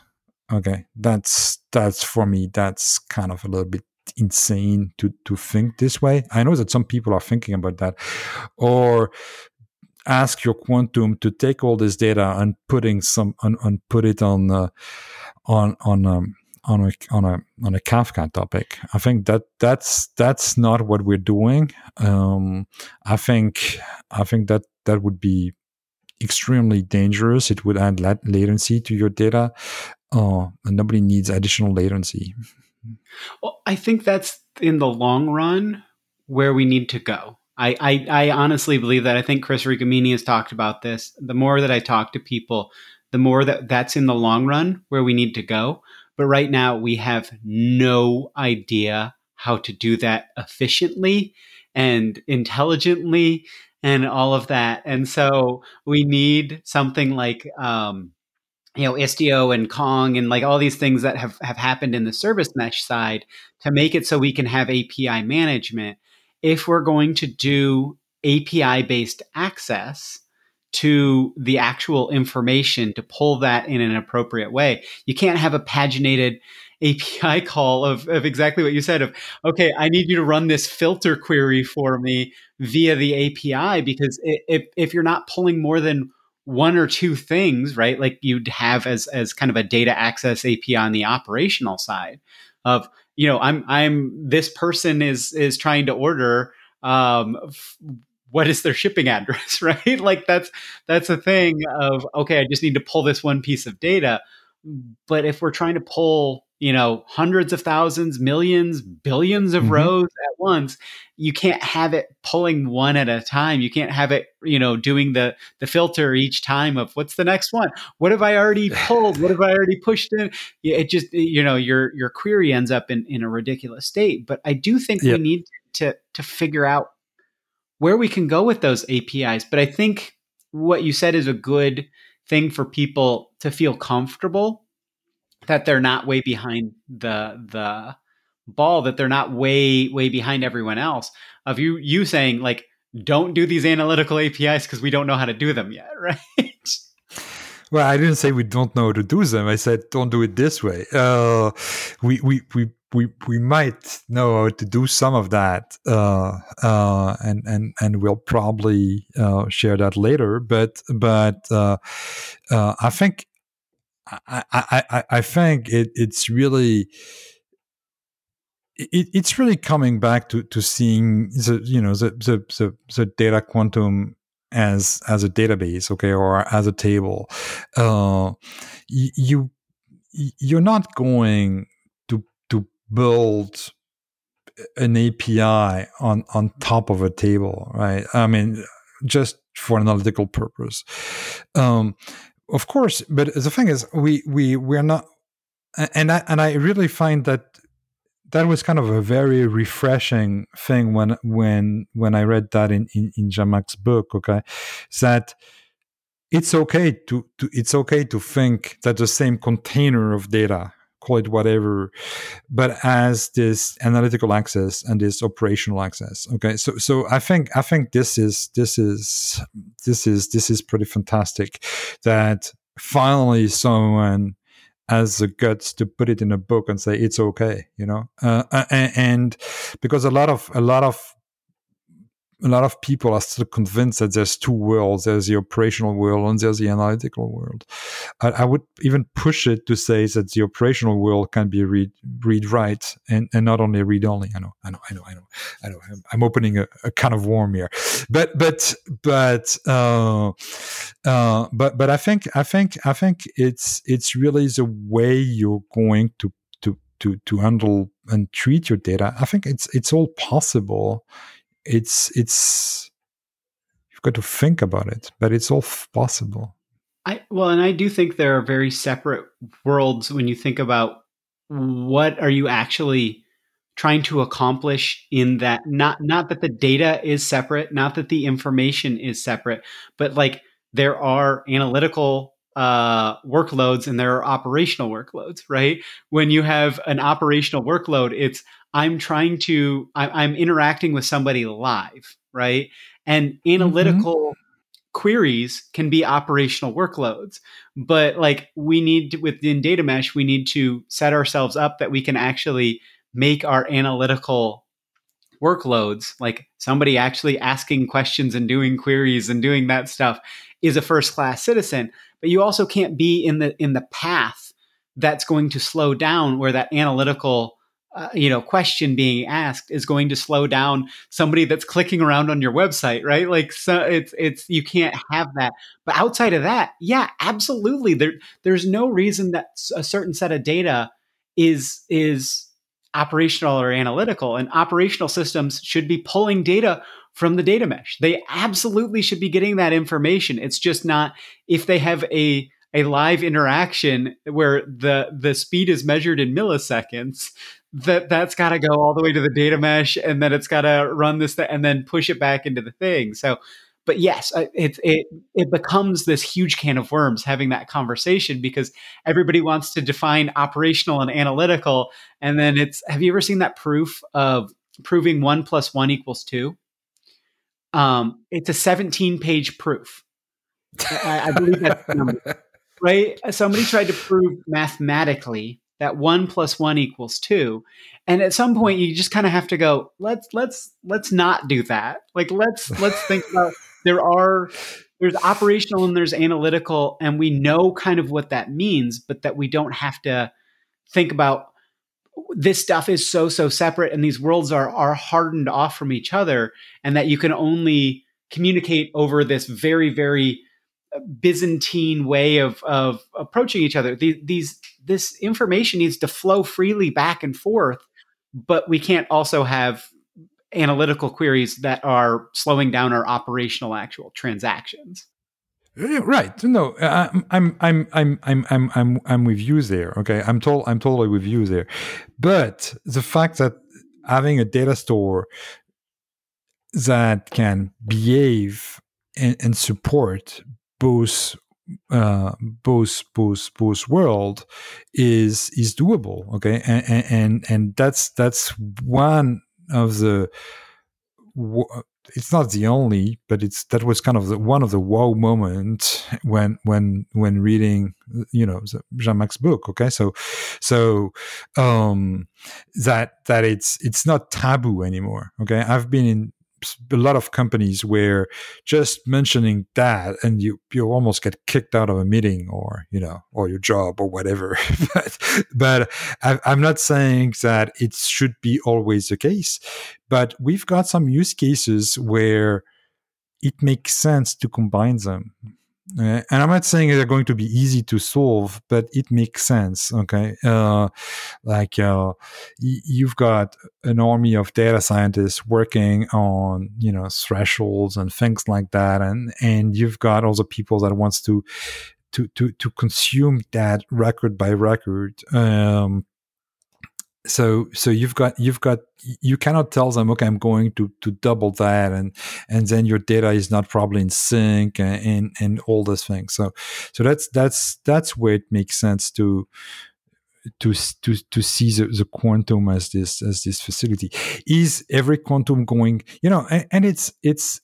Okay, that's that's for me. That's kind of a little bit insane to to think this way. I know that some people are thinking about that, or ask your quantum to take all this data and putting some and, and put it on uh, on on um, on a on a on a Kafka topic. I think that that's that's not what we're doing. Um, I think I think that that would be extremely dangerous. It would add latency to your data, uh, and nobody needs additional latency. Well, I think that's in the long run where we need to go. I, I, I honestly believe that. I think Chris Riccomini has talked about this. The more that I talk to people, the more that that's in the long run where we need to go. But right now, we have no idea how to do that efficiently and intelligently and all of that. And so we need something like um, you know istio and kong and like all these things that have, have happened in the service mesh side to make it so we can have api management. If we're going to do api based access to the actual information to pull that in an appropriate way you can't have a paginated *laughs* api call of, of exactly what you said of okay i need you to run this filter query for me via the api because if, if you're not pulling more than one or two things, right? Like you'd have as as kind of a data access API on the operational side of, you know, I'm I'm this person is is trying to order um f- what is their shipping *laughs* address, right? like that's that's a thing of okay, I just need to pull this one piece of data. But if we're trying to pull you know hundreds of thousands millions billions of mm-hmm. rows at once you can't have it pulling one at a time. You can't have it you know doing the the filter each time of what's the next one? What have i already *laughs* pulled? What have i already pushed in? It just you know your your query ends up in in a ridiculous state. But i do think yep. we need to to figure out where we can go with those apis but i think what you said is a good thing for people to feel comfortable that they're not way behind the the ball that they're not way way behind everyone else of you you saying like don't do these analytical apis because we don't know how to do them yet *laughs* right well i didn't say we don't know how to do them i said don't do it this way uh, we we we we, we might know how to do some of that, uh, uh, and and and we'll probably uh, share that later. But but uh, uh, I think I, I, I think it, it's really it, it's really coming back to, to seeing the you know the, the, the, the data quantum as as a database okay or as a table. Uh, you you're not going to to build an API on on top of a table right? I mean just for analytical purpose. Um, of course, but the thing is, we we we are not, and I and I really find that that was kind of a very refreshing thing when when when I read that in in, in Zhamak's book. Okay, that it's okay to, to it's okay to think that the same container of data call it whatever, but as this analytical access and this operational access. Okay, so so I think I think this is this is this is this is pretty fantastic that finally someone has the guts to put it in a book and say it's okay, you know, uh, and, and because a lot of a lot of a lot of people are still convinced that there's two worlds there's the operational world and there's the analytical world. I, I, would even push it to say that the operational world can be read read write and, and not only read only. I know i know i know i know i know. I'm, I'm opening a, a kind of worm here. But but but uh, uh, but but i think i think i think it's it's really the way you're going to to to to handle and treat your data. I think it's it's all possible it's it's you've got to think about it, but it's all possible. I well, and I do think there are very separate worlds when you think about what are you actually trying to accomplish in that not not that the data is separate, not that the information is separate, but like there are analytical uh, workloads and there are operational workloads, right? When you have an operational workload, it's I'm trying to, I, am interacting with somebody live, right? And mm-hmm. analytical mm-hmm. queries can be operational workloads. But like we need to, within data mesh, we need to set ourselves up that we can actually make our analytical workloads, like somebody actually asking questions and doing queries and doing that stuff is a first class citizen. But you also can't be in the in the path that's going to slow down where that analytical uh, you know question being asked is going to slow down somebody that's clicking around on your website right like so it's it's you can't have that but outside of that yeah absolutely there there's no reason that a certain set of data is is operational or analytical and operational systems should be pulling data from the data mesh. They absolutely should be getting that information. It's just not if they have a a live interaction where the the speed is measured in milliseconds that that's got to go all the way to the data mesh and then it's got to run this th- and then push it back into the thing. So but yes it, it it becomes this huge can of worms having that conversation because everybody wants to define operational and analytical. And then it's have you ever seen that proof of proving one plus one equals two? Um, it's a 17 page proof. I, I believe that's the number *laughs* right? Somebody tried to prove mathematically that one plus one equals two. And at some point you just kind of have to go let's let's let's not do that. Like let's let's think about there are there's operational and there's analytical and we know kind of what that means but that we don't have to think about this stuff is so so separate and these worlds are are hardened off from each other and that you can only communicate over this very very uh, Byzantine way of of approaching each other. These, these this information needs to flow freely back and forth, but we can't also have analytical queries that are slowing down our operational actual transactions. Right. No, I'm, I'm, I'm, I'm, I'm, I'm, I'm, with you there. Okay. I'm told, I'm totally with you there. But the fact that having a data store that can behave and, and support both uh, both both both world is is doable. Okay, and and and that's that's one of the. It's not the only, but it's that was kind of the, one of the wow moments when when when reading you know Zhamak's book. Okay, so so um, that that it's it's not taboo anymore. Okay, I've been in a lot of companies where just mentioning that and you you almost get kicked out of a meeting or you know or your job or whatever. *laughs* But but I, i'm not saying that it should be always the case but we've got some use cases where it makes sense to combine them uh, and I'm not saying they're going to be easy to solve, but it makes sense. Okay. Uh, like, uh, y- you've got an army of data scientists working on, you know, thresholds and things like that. And, and you've got also people that wants to, to, to, to consume that record by record. Um, so so you've got you've got you cannot tell them okay i'm going to to double that and and then your data is not probably in sync and and, and all those things. So so that's that's that's where it makes sense to to to to see the, the quantum as this as this facility. Is every quantum going you know and, and it's it's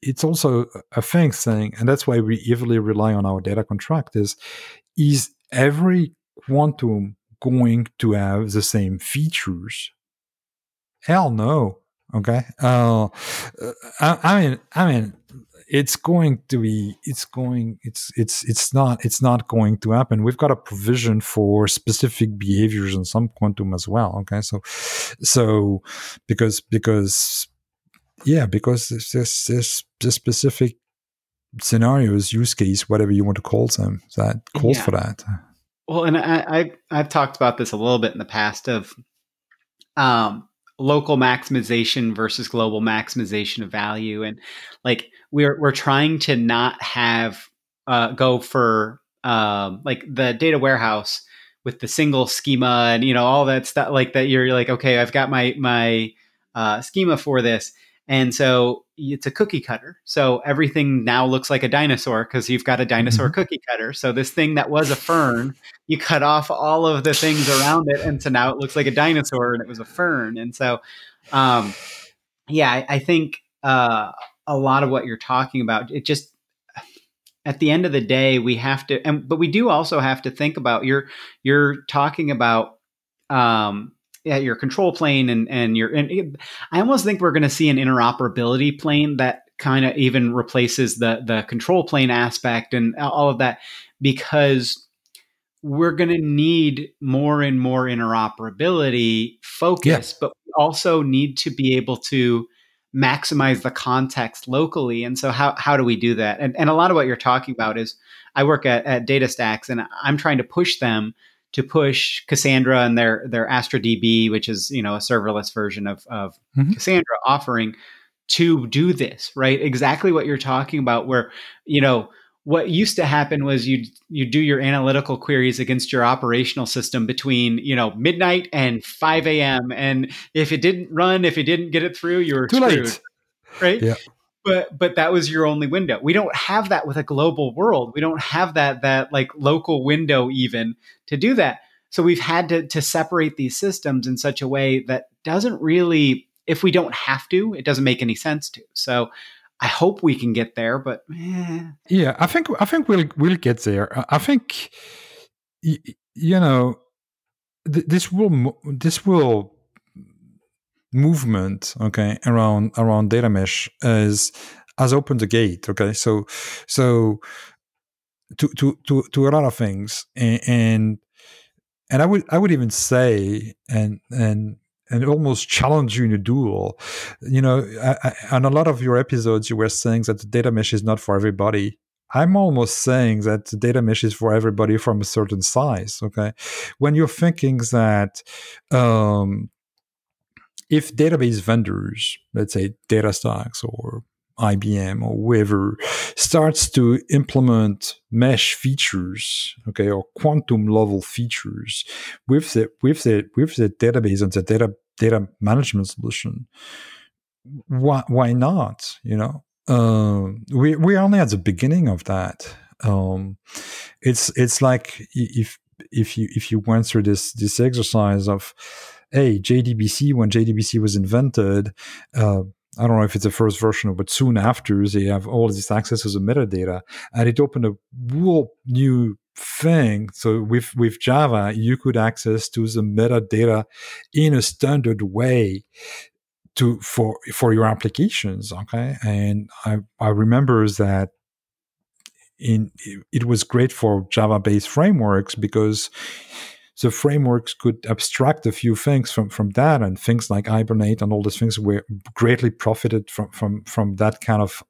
it's also a thing saying and that's why we heavily rely on our data contract is is every quantum going to have the same features? Hell no. Okay, uh, I, I mean, I mean, it's going to be it's going it's it's it's not it's not going to happen we've got a provision for specific behaviors in some quantum as well okay so so because because yeah because there's there's, there's specific scenarios use case whatever you want to call them that calls yeah. for that well and I, I i've talked about this a little bit in the past of um local maximization versus global maximization of value. And like we're we're trying to not have uh, go for um, like the data warehouse with the single schema and you know all that stuff like that you're like okay i've got my my uh, schema for this and so it's a cookie cutter so everything now looks like a dinosaur because you've got a dinosaur mm-hmm. cookie cutter so this thing that was a fern you cut off all of the things around it and so now it looks like a dinosaur and it was a fern and so um, yeah I, I think uh, a lot of what you're talking about. It just at the end of the day, we have to, and but we do also have to think about you're you're talking about um, yeah, your control plane and and your. And I almost think we're going to see an interoperability plane that kind of even replaces the the control plane aspect and all of that because we're going to need more and more interoperability focus, yeah. but we also need to be able to maximize the context locally. And so how, how do we do that? And, and a lot of what you're talking about is I work at, at DataStax and I'm trying to push them to push Cassandra and their, their Astra DB, which is, you know, a serverless version of, of mm-hmm. Cassandra offering to do this, right? Exactly what you're talking about where, you know, what used to happen was you you do your analytical queries against your operational system between you know midnight and 5 a.m. and if it didn't run, if it didn't get it through, you were Too screwed, late. right? Yeah. But but that was your only window. We don't have that with a global world. We don't have that that like local window even to do that. So we've had to to separate these systems in such a way that doesn't really if we don't have to, it doesn't make any sense to. So I hope we can get there, but eh. yeah, I think I think we'll we'll get there. I think you know this will this will movement okay around around data mesh is has opened the gate okay so so to to to to a lot of things and, and and I would I would even say and and and almost challenge you in a duel. You know, I, I, on a lot of your episodes, you were saying that the data mesh is not for everybody. I'm almost saying that the data mesh is for everybody from a certain size. Okay, when you're thinking that um, if database vendors, let's say DataStax or IBM or whoever starts to implement mesh features, okay, or quantum level features with the with the with the database and the data data management solution, why why not? You know, uh, we we're only at the beginning of that. Um, it's it's like if if you if you went through this this exercise of hey JDBC when JDBC was invented. Uh, I don't know if it's the first version, but soon after they have all this access to the metadata, and it opened a whole new thing. So with with Java, you could access to the metadata in a standard way to for for your applications. Okay, and I I remember that in it was great for Java based frameworks because the frameworks could abstract a few things from, from that and things like Hibernate and all these things were greatly profited from, from, from that kind of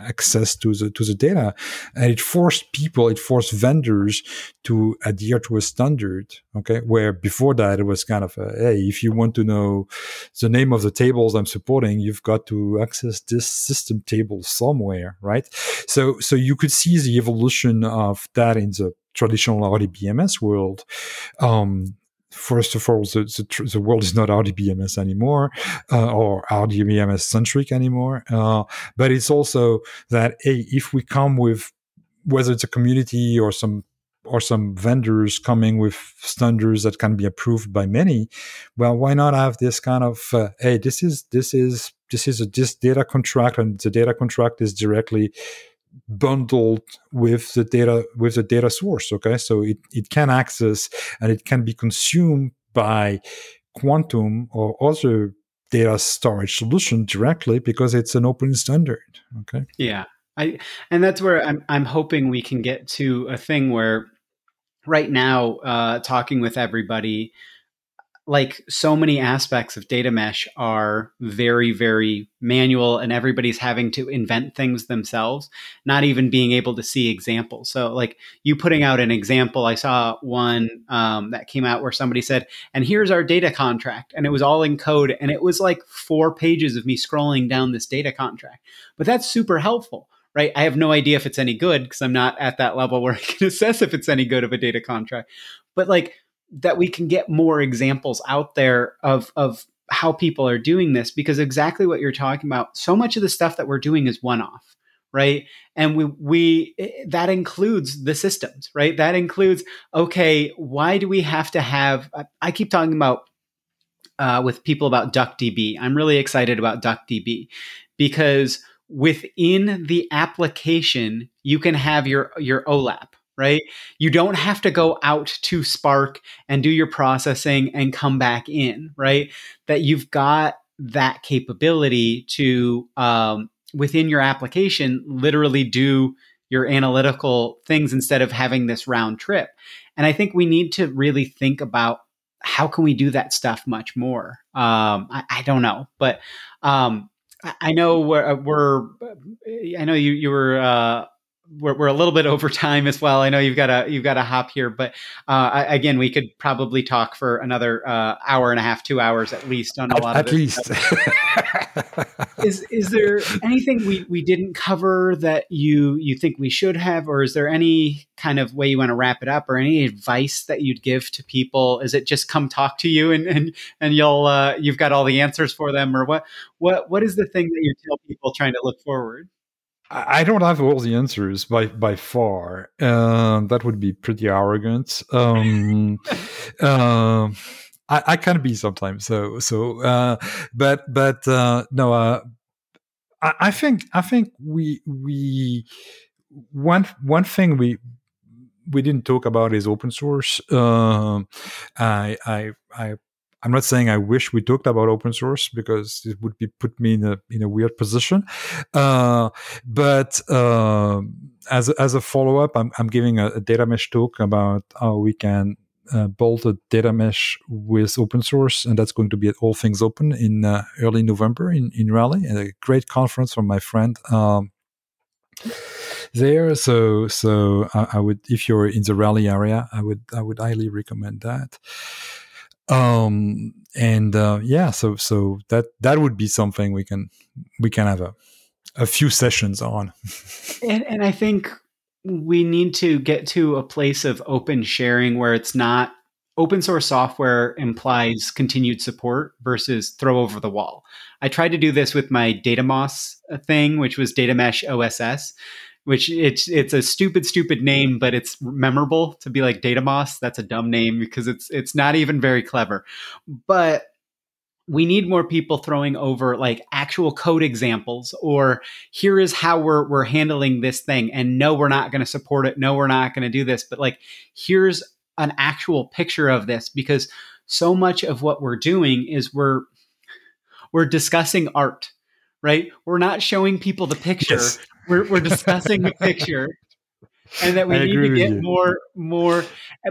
access to the to the data. And it forced people it forced vendors to adhere to a standard okay where before that it was kind of a, hey if you want to know the name of the tables i'm supporting you've got to access this system table somewhere right? So so you could see the evolution of that in the traditional RDBMS world um, first of all, the, the, the, world is not RDBMS anymore uh, or RDBMS centric anymore. Uh, but it's also that, hey, if we come with whether it's a community or some or some vendors coming with standards that can be approved by many, well, why not have this kind of uh, hey, this is this is this is a this data contract, and the data contract is directly bundled with the data with the data source okay so it, it can access and it can be consumed by quantum or other data storage solution directly because it's an open standard. Okay. Yeah. I and that's where I'm I'm hoping we can get to a thing where right now uh, talking with everybody like so many aspects of data mesh are very very manual and everybody's having to invent things themselves not even being able to see examples. So like you putting out an example i saw one um, that came out where somebody said and here's our data contract and it was all in code and it was like four pages of me scrolling down this data contract. But that's super helpful right? I have no idea if it's any good because i'm not at that level where i can *laughs* assess if it's any good of a data contract. But like that we can get more examples out there of of how people are doing this because exactly what you're talking about so much of the stuff that we're doing is one off right? And we we eh, that includes the systems right? That includes okay why do we have to have i keep talking about uh, with people about duckdb. I'm really excited about duckdb because within the application you can have your your olap right? You don't have to go out to Spark and do your processing and come back in, right? That you've got that capability to, um, within your application, literally do your analytical things instead of having this round trip. And I think we need to really think about how can we do that stuff much more. Um, I, I, don't know, but um, I, know we're, we're, I know you you were uh, we're, we're a little bit *laughs* over time as well. I know you've got a you've got a hop here, but uh, again, we could probably talk for another uh, hour and a half, two hours at least on a lot at, of at least. *laughs* is is there anything we, we didn't cover that you you think we should have, or is there any kind of way you want to wrap it up, or any advice that you'd give to people? Is it just come talk to you and and and you'll uh, you've got all the answers for them, or what what what is the thing that you tell people trying to look forward? I don't have all the answers by by far. Uh, that would be pretty arrogant. Um, uh, *laughs* I, I can be sometimes. So so, uh, but but uh, no. Uh, I, I think I think we we one one thing we we didn't talk about is open source. Um, I I I I'm not saying I wish we talked about open source because it would be put me in a in a weird position. Uh, but uh, as as a follow up, I'm, I'm giving a, a, data mesh talk about how we can uh, build a data mesh with open source, and that's going to be at All Things Open in uh, early November in in Raleigh, and a great conference from my friend. Um, there so so I, I would if you're in the raleigh area i would i would highly recommend that um and uh, yeah so so that that would be something we can we can have a a few sessions on. *laughs* And, and i think we need to get to a place of open sharing where it's not open source software implies continued support versus throw over the wall. I tried to do this with my datamoss uh, thing which was data mesh oss which it's it's a stupid stupid name but it's memorable to be like Datamoss that's a dumb name because it's it's not even very clever. But we need more people throwing over like actual code examples or here is how we're we're handling this thing. And no we're not going to support it. No we're not going to do this. But like here's an actual picture of this because so much of what we're doing is we're we're discussing art right? We're not showing people the picture yes we're, we're discussing the picture and that we I need to get more more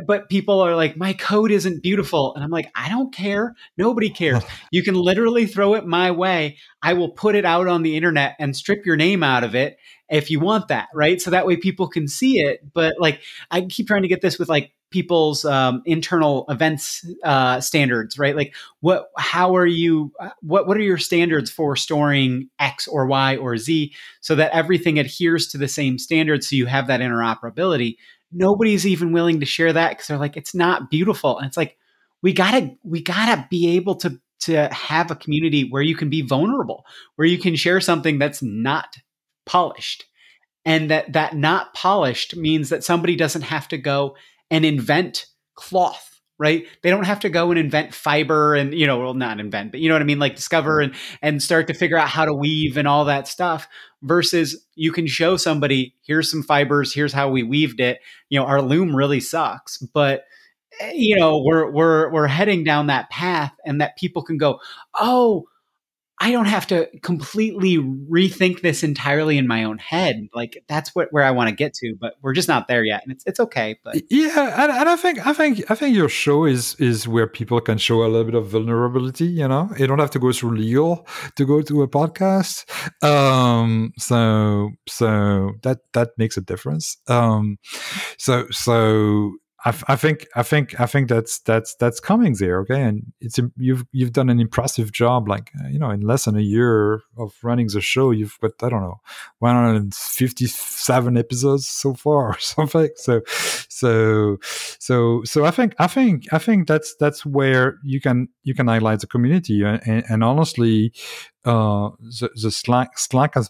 but people are like my code isn't beautiful. And i'm like i don't care. Nobody cares. *laughs* You can literally throw it my way. I will put it out on the internet and strip your name out of it if you want that right? So that way people can see it. But like i keep trying to get this with like people's um, internal events uh, standards, right? Like, what, how are you, uh, what, what are your standards for storing X or Y or Z, so that everything adheres to the same standards, so you have that interoperability. Nobody's even willing to share that because they're like, it's not beautiful, and it's like, we gotta, we gotta be able to to have a community where you can be vulnerable, where you can share something that's not polished and that that not polished means that somebody doesn't have to go and invent cloth right? They don't have to go and invent fiber and you know well not invent but you know what i mean? Like discover and and start to figure out how to weave and all that stuff versus you can show somebody here's some fibers here's how we weaved it. You know our loom really sucks but eh, you know we're we're we're heading down that path and that people can go oh I don't have to completely rethink this entirely in my own head. Like that's what where I want to get to, but we're just not there yet, and it's it's okay. But yeah, and, and I think I think I think your show is is where people can show a little bit of vulnerability. You know, you don't have to go through legal to go to a podcast. Um, so so that that makes a difference. Um, so so I, think I think I think that's that's that's coming there. Okay, and it's you've you've done an impressive job. Like uh, you know, in less than a year of running the show, you've got I don't know, 157 episodes so far or *laughs* something. So so so so I think I think I think that's that's where you can you can highlight the community and, and, and honestly, uh, the, the Slack Slack has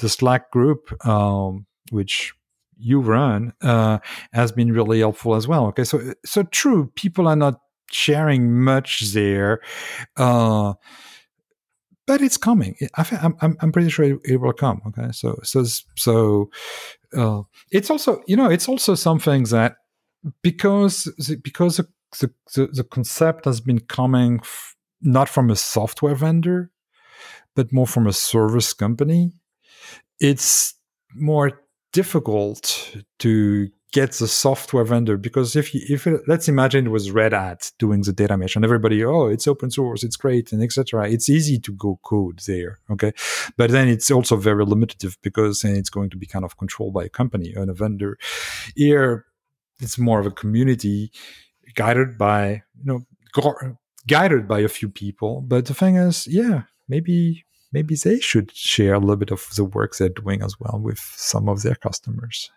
the Slack group, um, which you run uh, has been really helpful as well. Okay, so so true, people are not sharing much there, uh, but it's coming. I, am I'm I'm pretty sure it, will come. Okay, so so so uh, it's also you know it's also something that because because the, the, the concept has been coming f- not from a software vendor, but more from a service company. It's more difficult to get the software vendor because if you, if it, let's imagine it was Red Hat doing the data mesh and everybody oh it's open source it's great and etc it's easy to go code there okay? But then it's also very limitative because then it's going to be kind of controlled by a company and a vendor. Here it's more of a community guided by you know guided by a few people but the thing is yeah maybe maybe they should share a little bit of the work they're doing as well with some of their customers.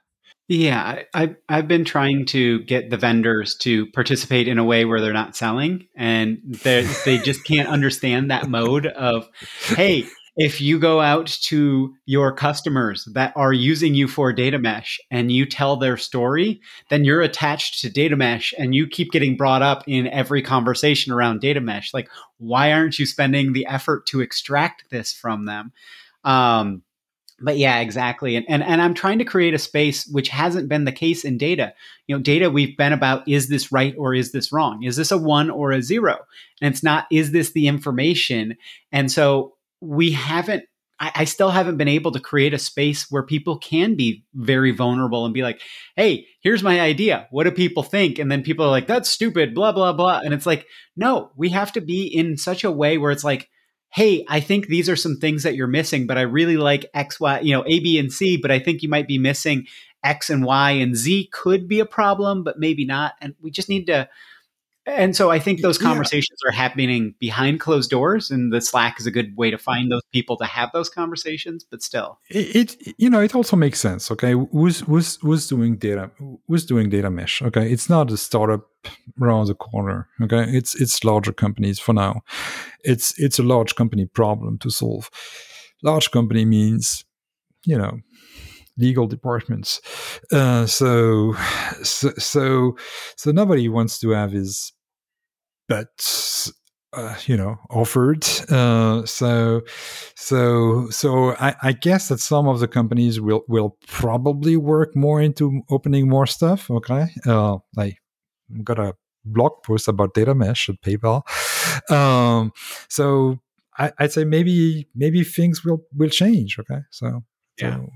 Yeah, I, I've been trying to get the vendors to participate in a way where they're not selling, and they they just can't understand that mode of, hey, if you go out to your customers that are using you for data mesh and you tell their story, then you're attached to data mesh and you keep getting brought up in every conversation around data mesh. Like, why aren't you spending the effort to extract this from them? Um, but yeah, exactly. And, and and I'm trying to create a space which hasn't been the case in data. You know, data we've been about is this right or is this wrong? Is this a one or a zero? And it's not is this the information? And so we haven't I, still haven't been able to create a space where people can be very vulnerable and be like, hey, here's my idea. What do people think? And then people are like, that's stupid, blah, blah, blah. And it's like, no, we have to be in such a way where it's like, hey, I think these are some things that you're missing, but I really like X, Y, you know, A, B, and C, but I think you might be missing X and Y and Z could be a problem, but maybe not. And we just need to and so I think those conversations yeah. are happening behind closed doors, and the Slack is a good way to mm-hmm. find those people to have those conversations. But still, it, it you know it also makes sense. Okay, who's who's who's doing data? Who's doing data mesh? Okay, it's not a startup around the corner. Okay, it's it's larger companies for now. It's it's a large company problem to solve. Large company means you know legal departments. Uh, so, *sighs* so, so, so nobody wants to have his bets, uh, you know, offered. Uh, so, so, so I, I, guess that some of the companies will will probably work more into opening more stuff. Okay, uh, I got a blog post about data mesh at PayPal. Um, so I, would say maybe maybe things will will change. Okay, so yeah. So,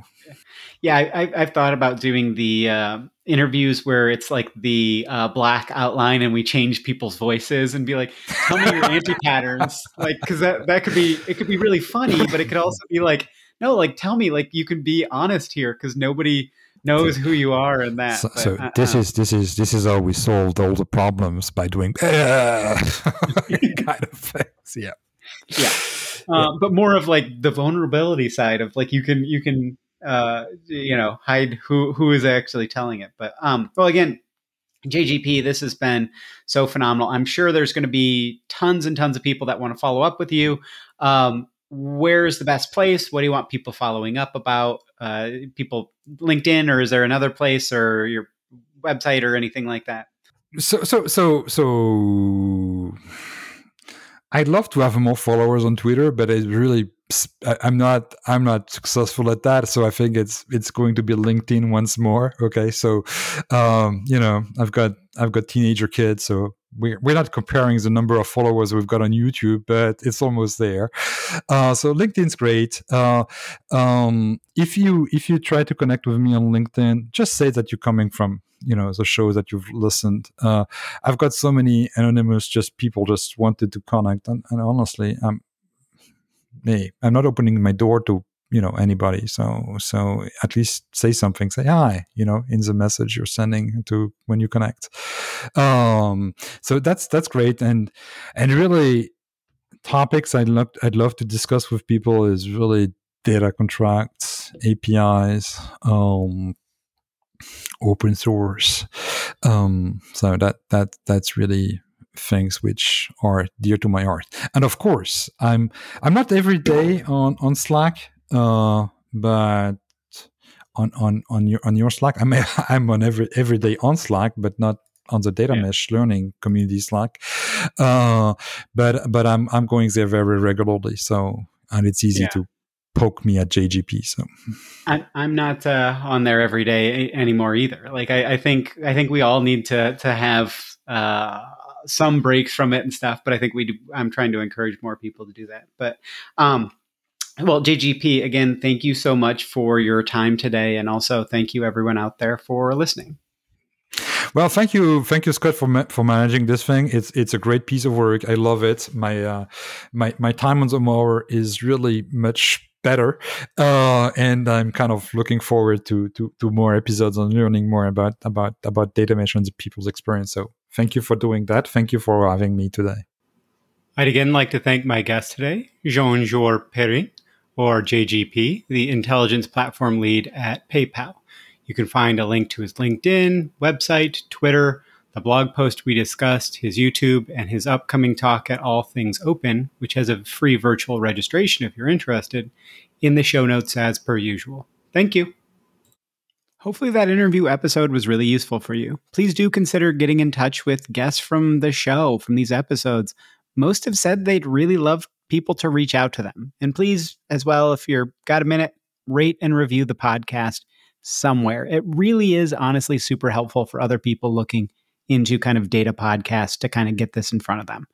yeah, I, have thought about doing the uh, interviews where it's like the uh, black outline and we change people's voices and be like, "Tell me your *laughs* anti patterns," like because that that could be it could be really funny, but it could also be like, "No, like tell me, like you can be honest here because nobody." knows who you are and that so, so uh, this is this is this is how we solved all the problems by doing *laughs* *laughs* kind of things yeah yeah uh, but more of like the vulnerability side of like you can you can uh, you know hide who who is actually telling it. But um, well, again, JGP, this has been so phenomenal. I'm sure there's going to be tons and tons of people that want to follow up with you. Um, where's the best place? What do you want people following up about? Uh, people LinkedIn, or is there another place, or your website, or anything like that? So, so, so, so I'd love to have more followers on Twitter, but it really I'm not I'm not successful at that. So I think it's it's going to be LinkedIn once more. Okay, so um, you know I've got I've got teenager kids, so we're, we're not comparing the number of followers we've got on YouTube, but it's almost there. Uh, so LinkedIn's great. Uh, um, if you if you try to connect with me on LinkedIn, just say that you're coming from you know the show that you've listened. Uh, I've got so many anonymous just people just wanted to connect, and, and honestly, I'm I'm not opening my door to you know anybody. So so at least say something say hi you know in the message you're sending to when you connect. Um so that's that's great. And and really topics i'd love i'd love to discuss with people is really data contracts apis um open source. Um so that that that's really things which are dear to my heart. And of course i'm i'm not every day on on slack uh, but on on on your on your Slack, I'm *laughs* I'm on every every day on Slack, but not on the data yeah. mesh learning community Slack. Uh, but but I'm I'm going there very regularly, so and it's easy yeah. to poke me at JGP. So I, I'm not uh, on there every day anymore either. Like I, I think I think we all need to to have. Uh, some breaks from it and stuff, but I think we do, I'm trying to encourage more people to do that. But um, well, JGP, again, thank you so much for your time today. And also thank you, everyone out there, for listening. Well, thank you, thank you, Scott, for ma- for managing this thing. It's it's a great piece of work. I love it. My uh, my my time on the mower is really much better, uh, and I'm kind of looking forward to to to more episodes and learning more about about about data mesh and people's experience. So, thank you for doing that. Thank you for having me today. I'd again like to thank my guest today, Jean-Georges Perrin or JGP, the intelligence platform lead at PayPal. You can find a link to his LinkedIn, website, Twitter, the blog post we discussed, his YouTube, and his upcoming talk at All Things Open, which has a free virtual registration if you're interested, in the show notes as per usual. Thank you. Hopefully, that interview episode was really useful for you. Please do consider getting in touch with guests from the show, from these episodes. Most have said they'd really love people to reach out to them. And please, as well, if you're got a minute, rate and review the podcast somewhere. It really is honestly super helpful for other people looking into kind of data podcasts to kind of get this in front of them.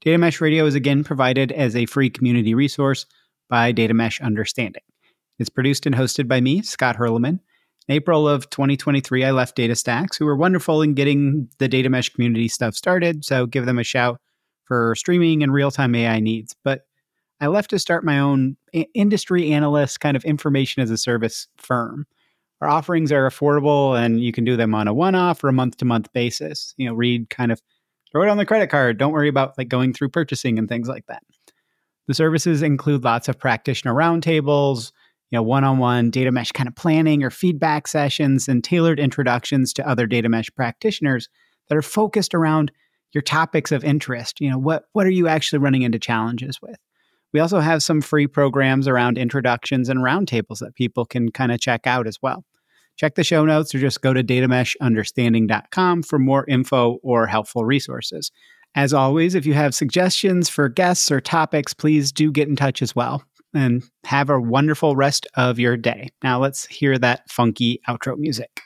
Data Mesh Radio is again provided as a free community resource by Data Mesh Understanding. It's produced and hosted by me, Scott Hirleman. In April of 2023, I left DataStax, who were wonderful in getting the Data Mesh community stuff started. So give them a shout for streaming and real time AI needs. But I left to start my own industry analyst kind of information as a service firm. Our offerings are affordable and you can do them on a one off or a month to month basis. You know, read kind of throw it on the credit card. Don't worry about like going through purchasing and things like that. The services include lots of practitioner roundtables, you know, one-on-one data mesh kind of planning or feedback sessions and tailored introductions to other data mesh practitioners that are focused around your topics of interest. You know, what what are you actually running into challenges with? We also have some free programs around introductions and roundtables that people can kind of check out as well. Check the show notes or just go to datameshunderstanding.com for more info or helpful resources. As always, if you have suggestions for guests or topics, please do get in touch as well. And have a wonderful rest of your day. Now let's hear that funky outro music.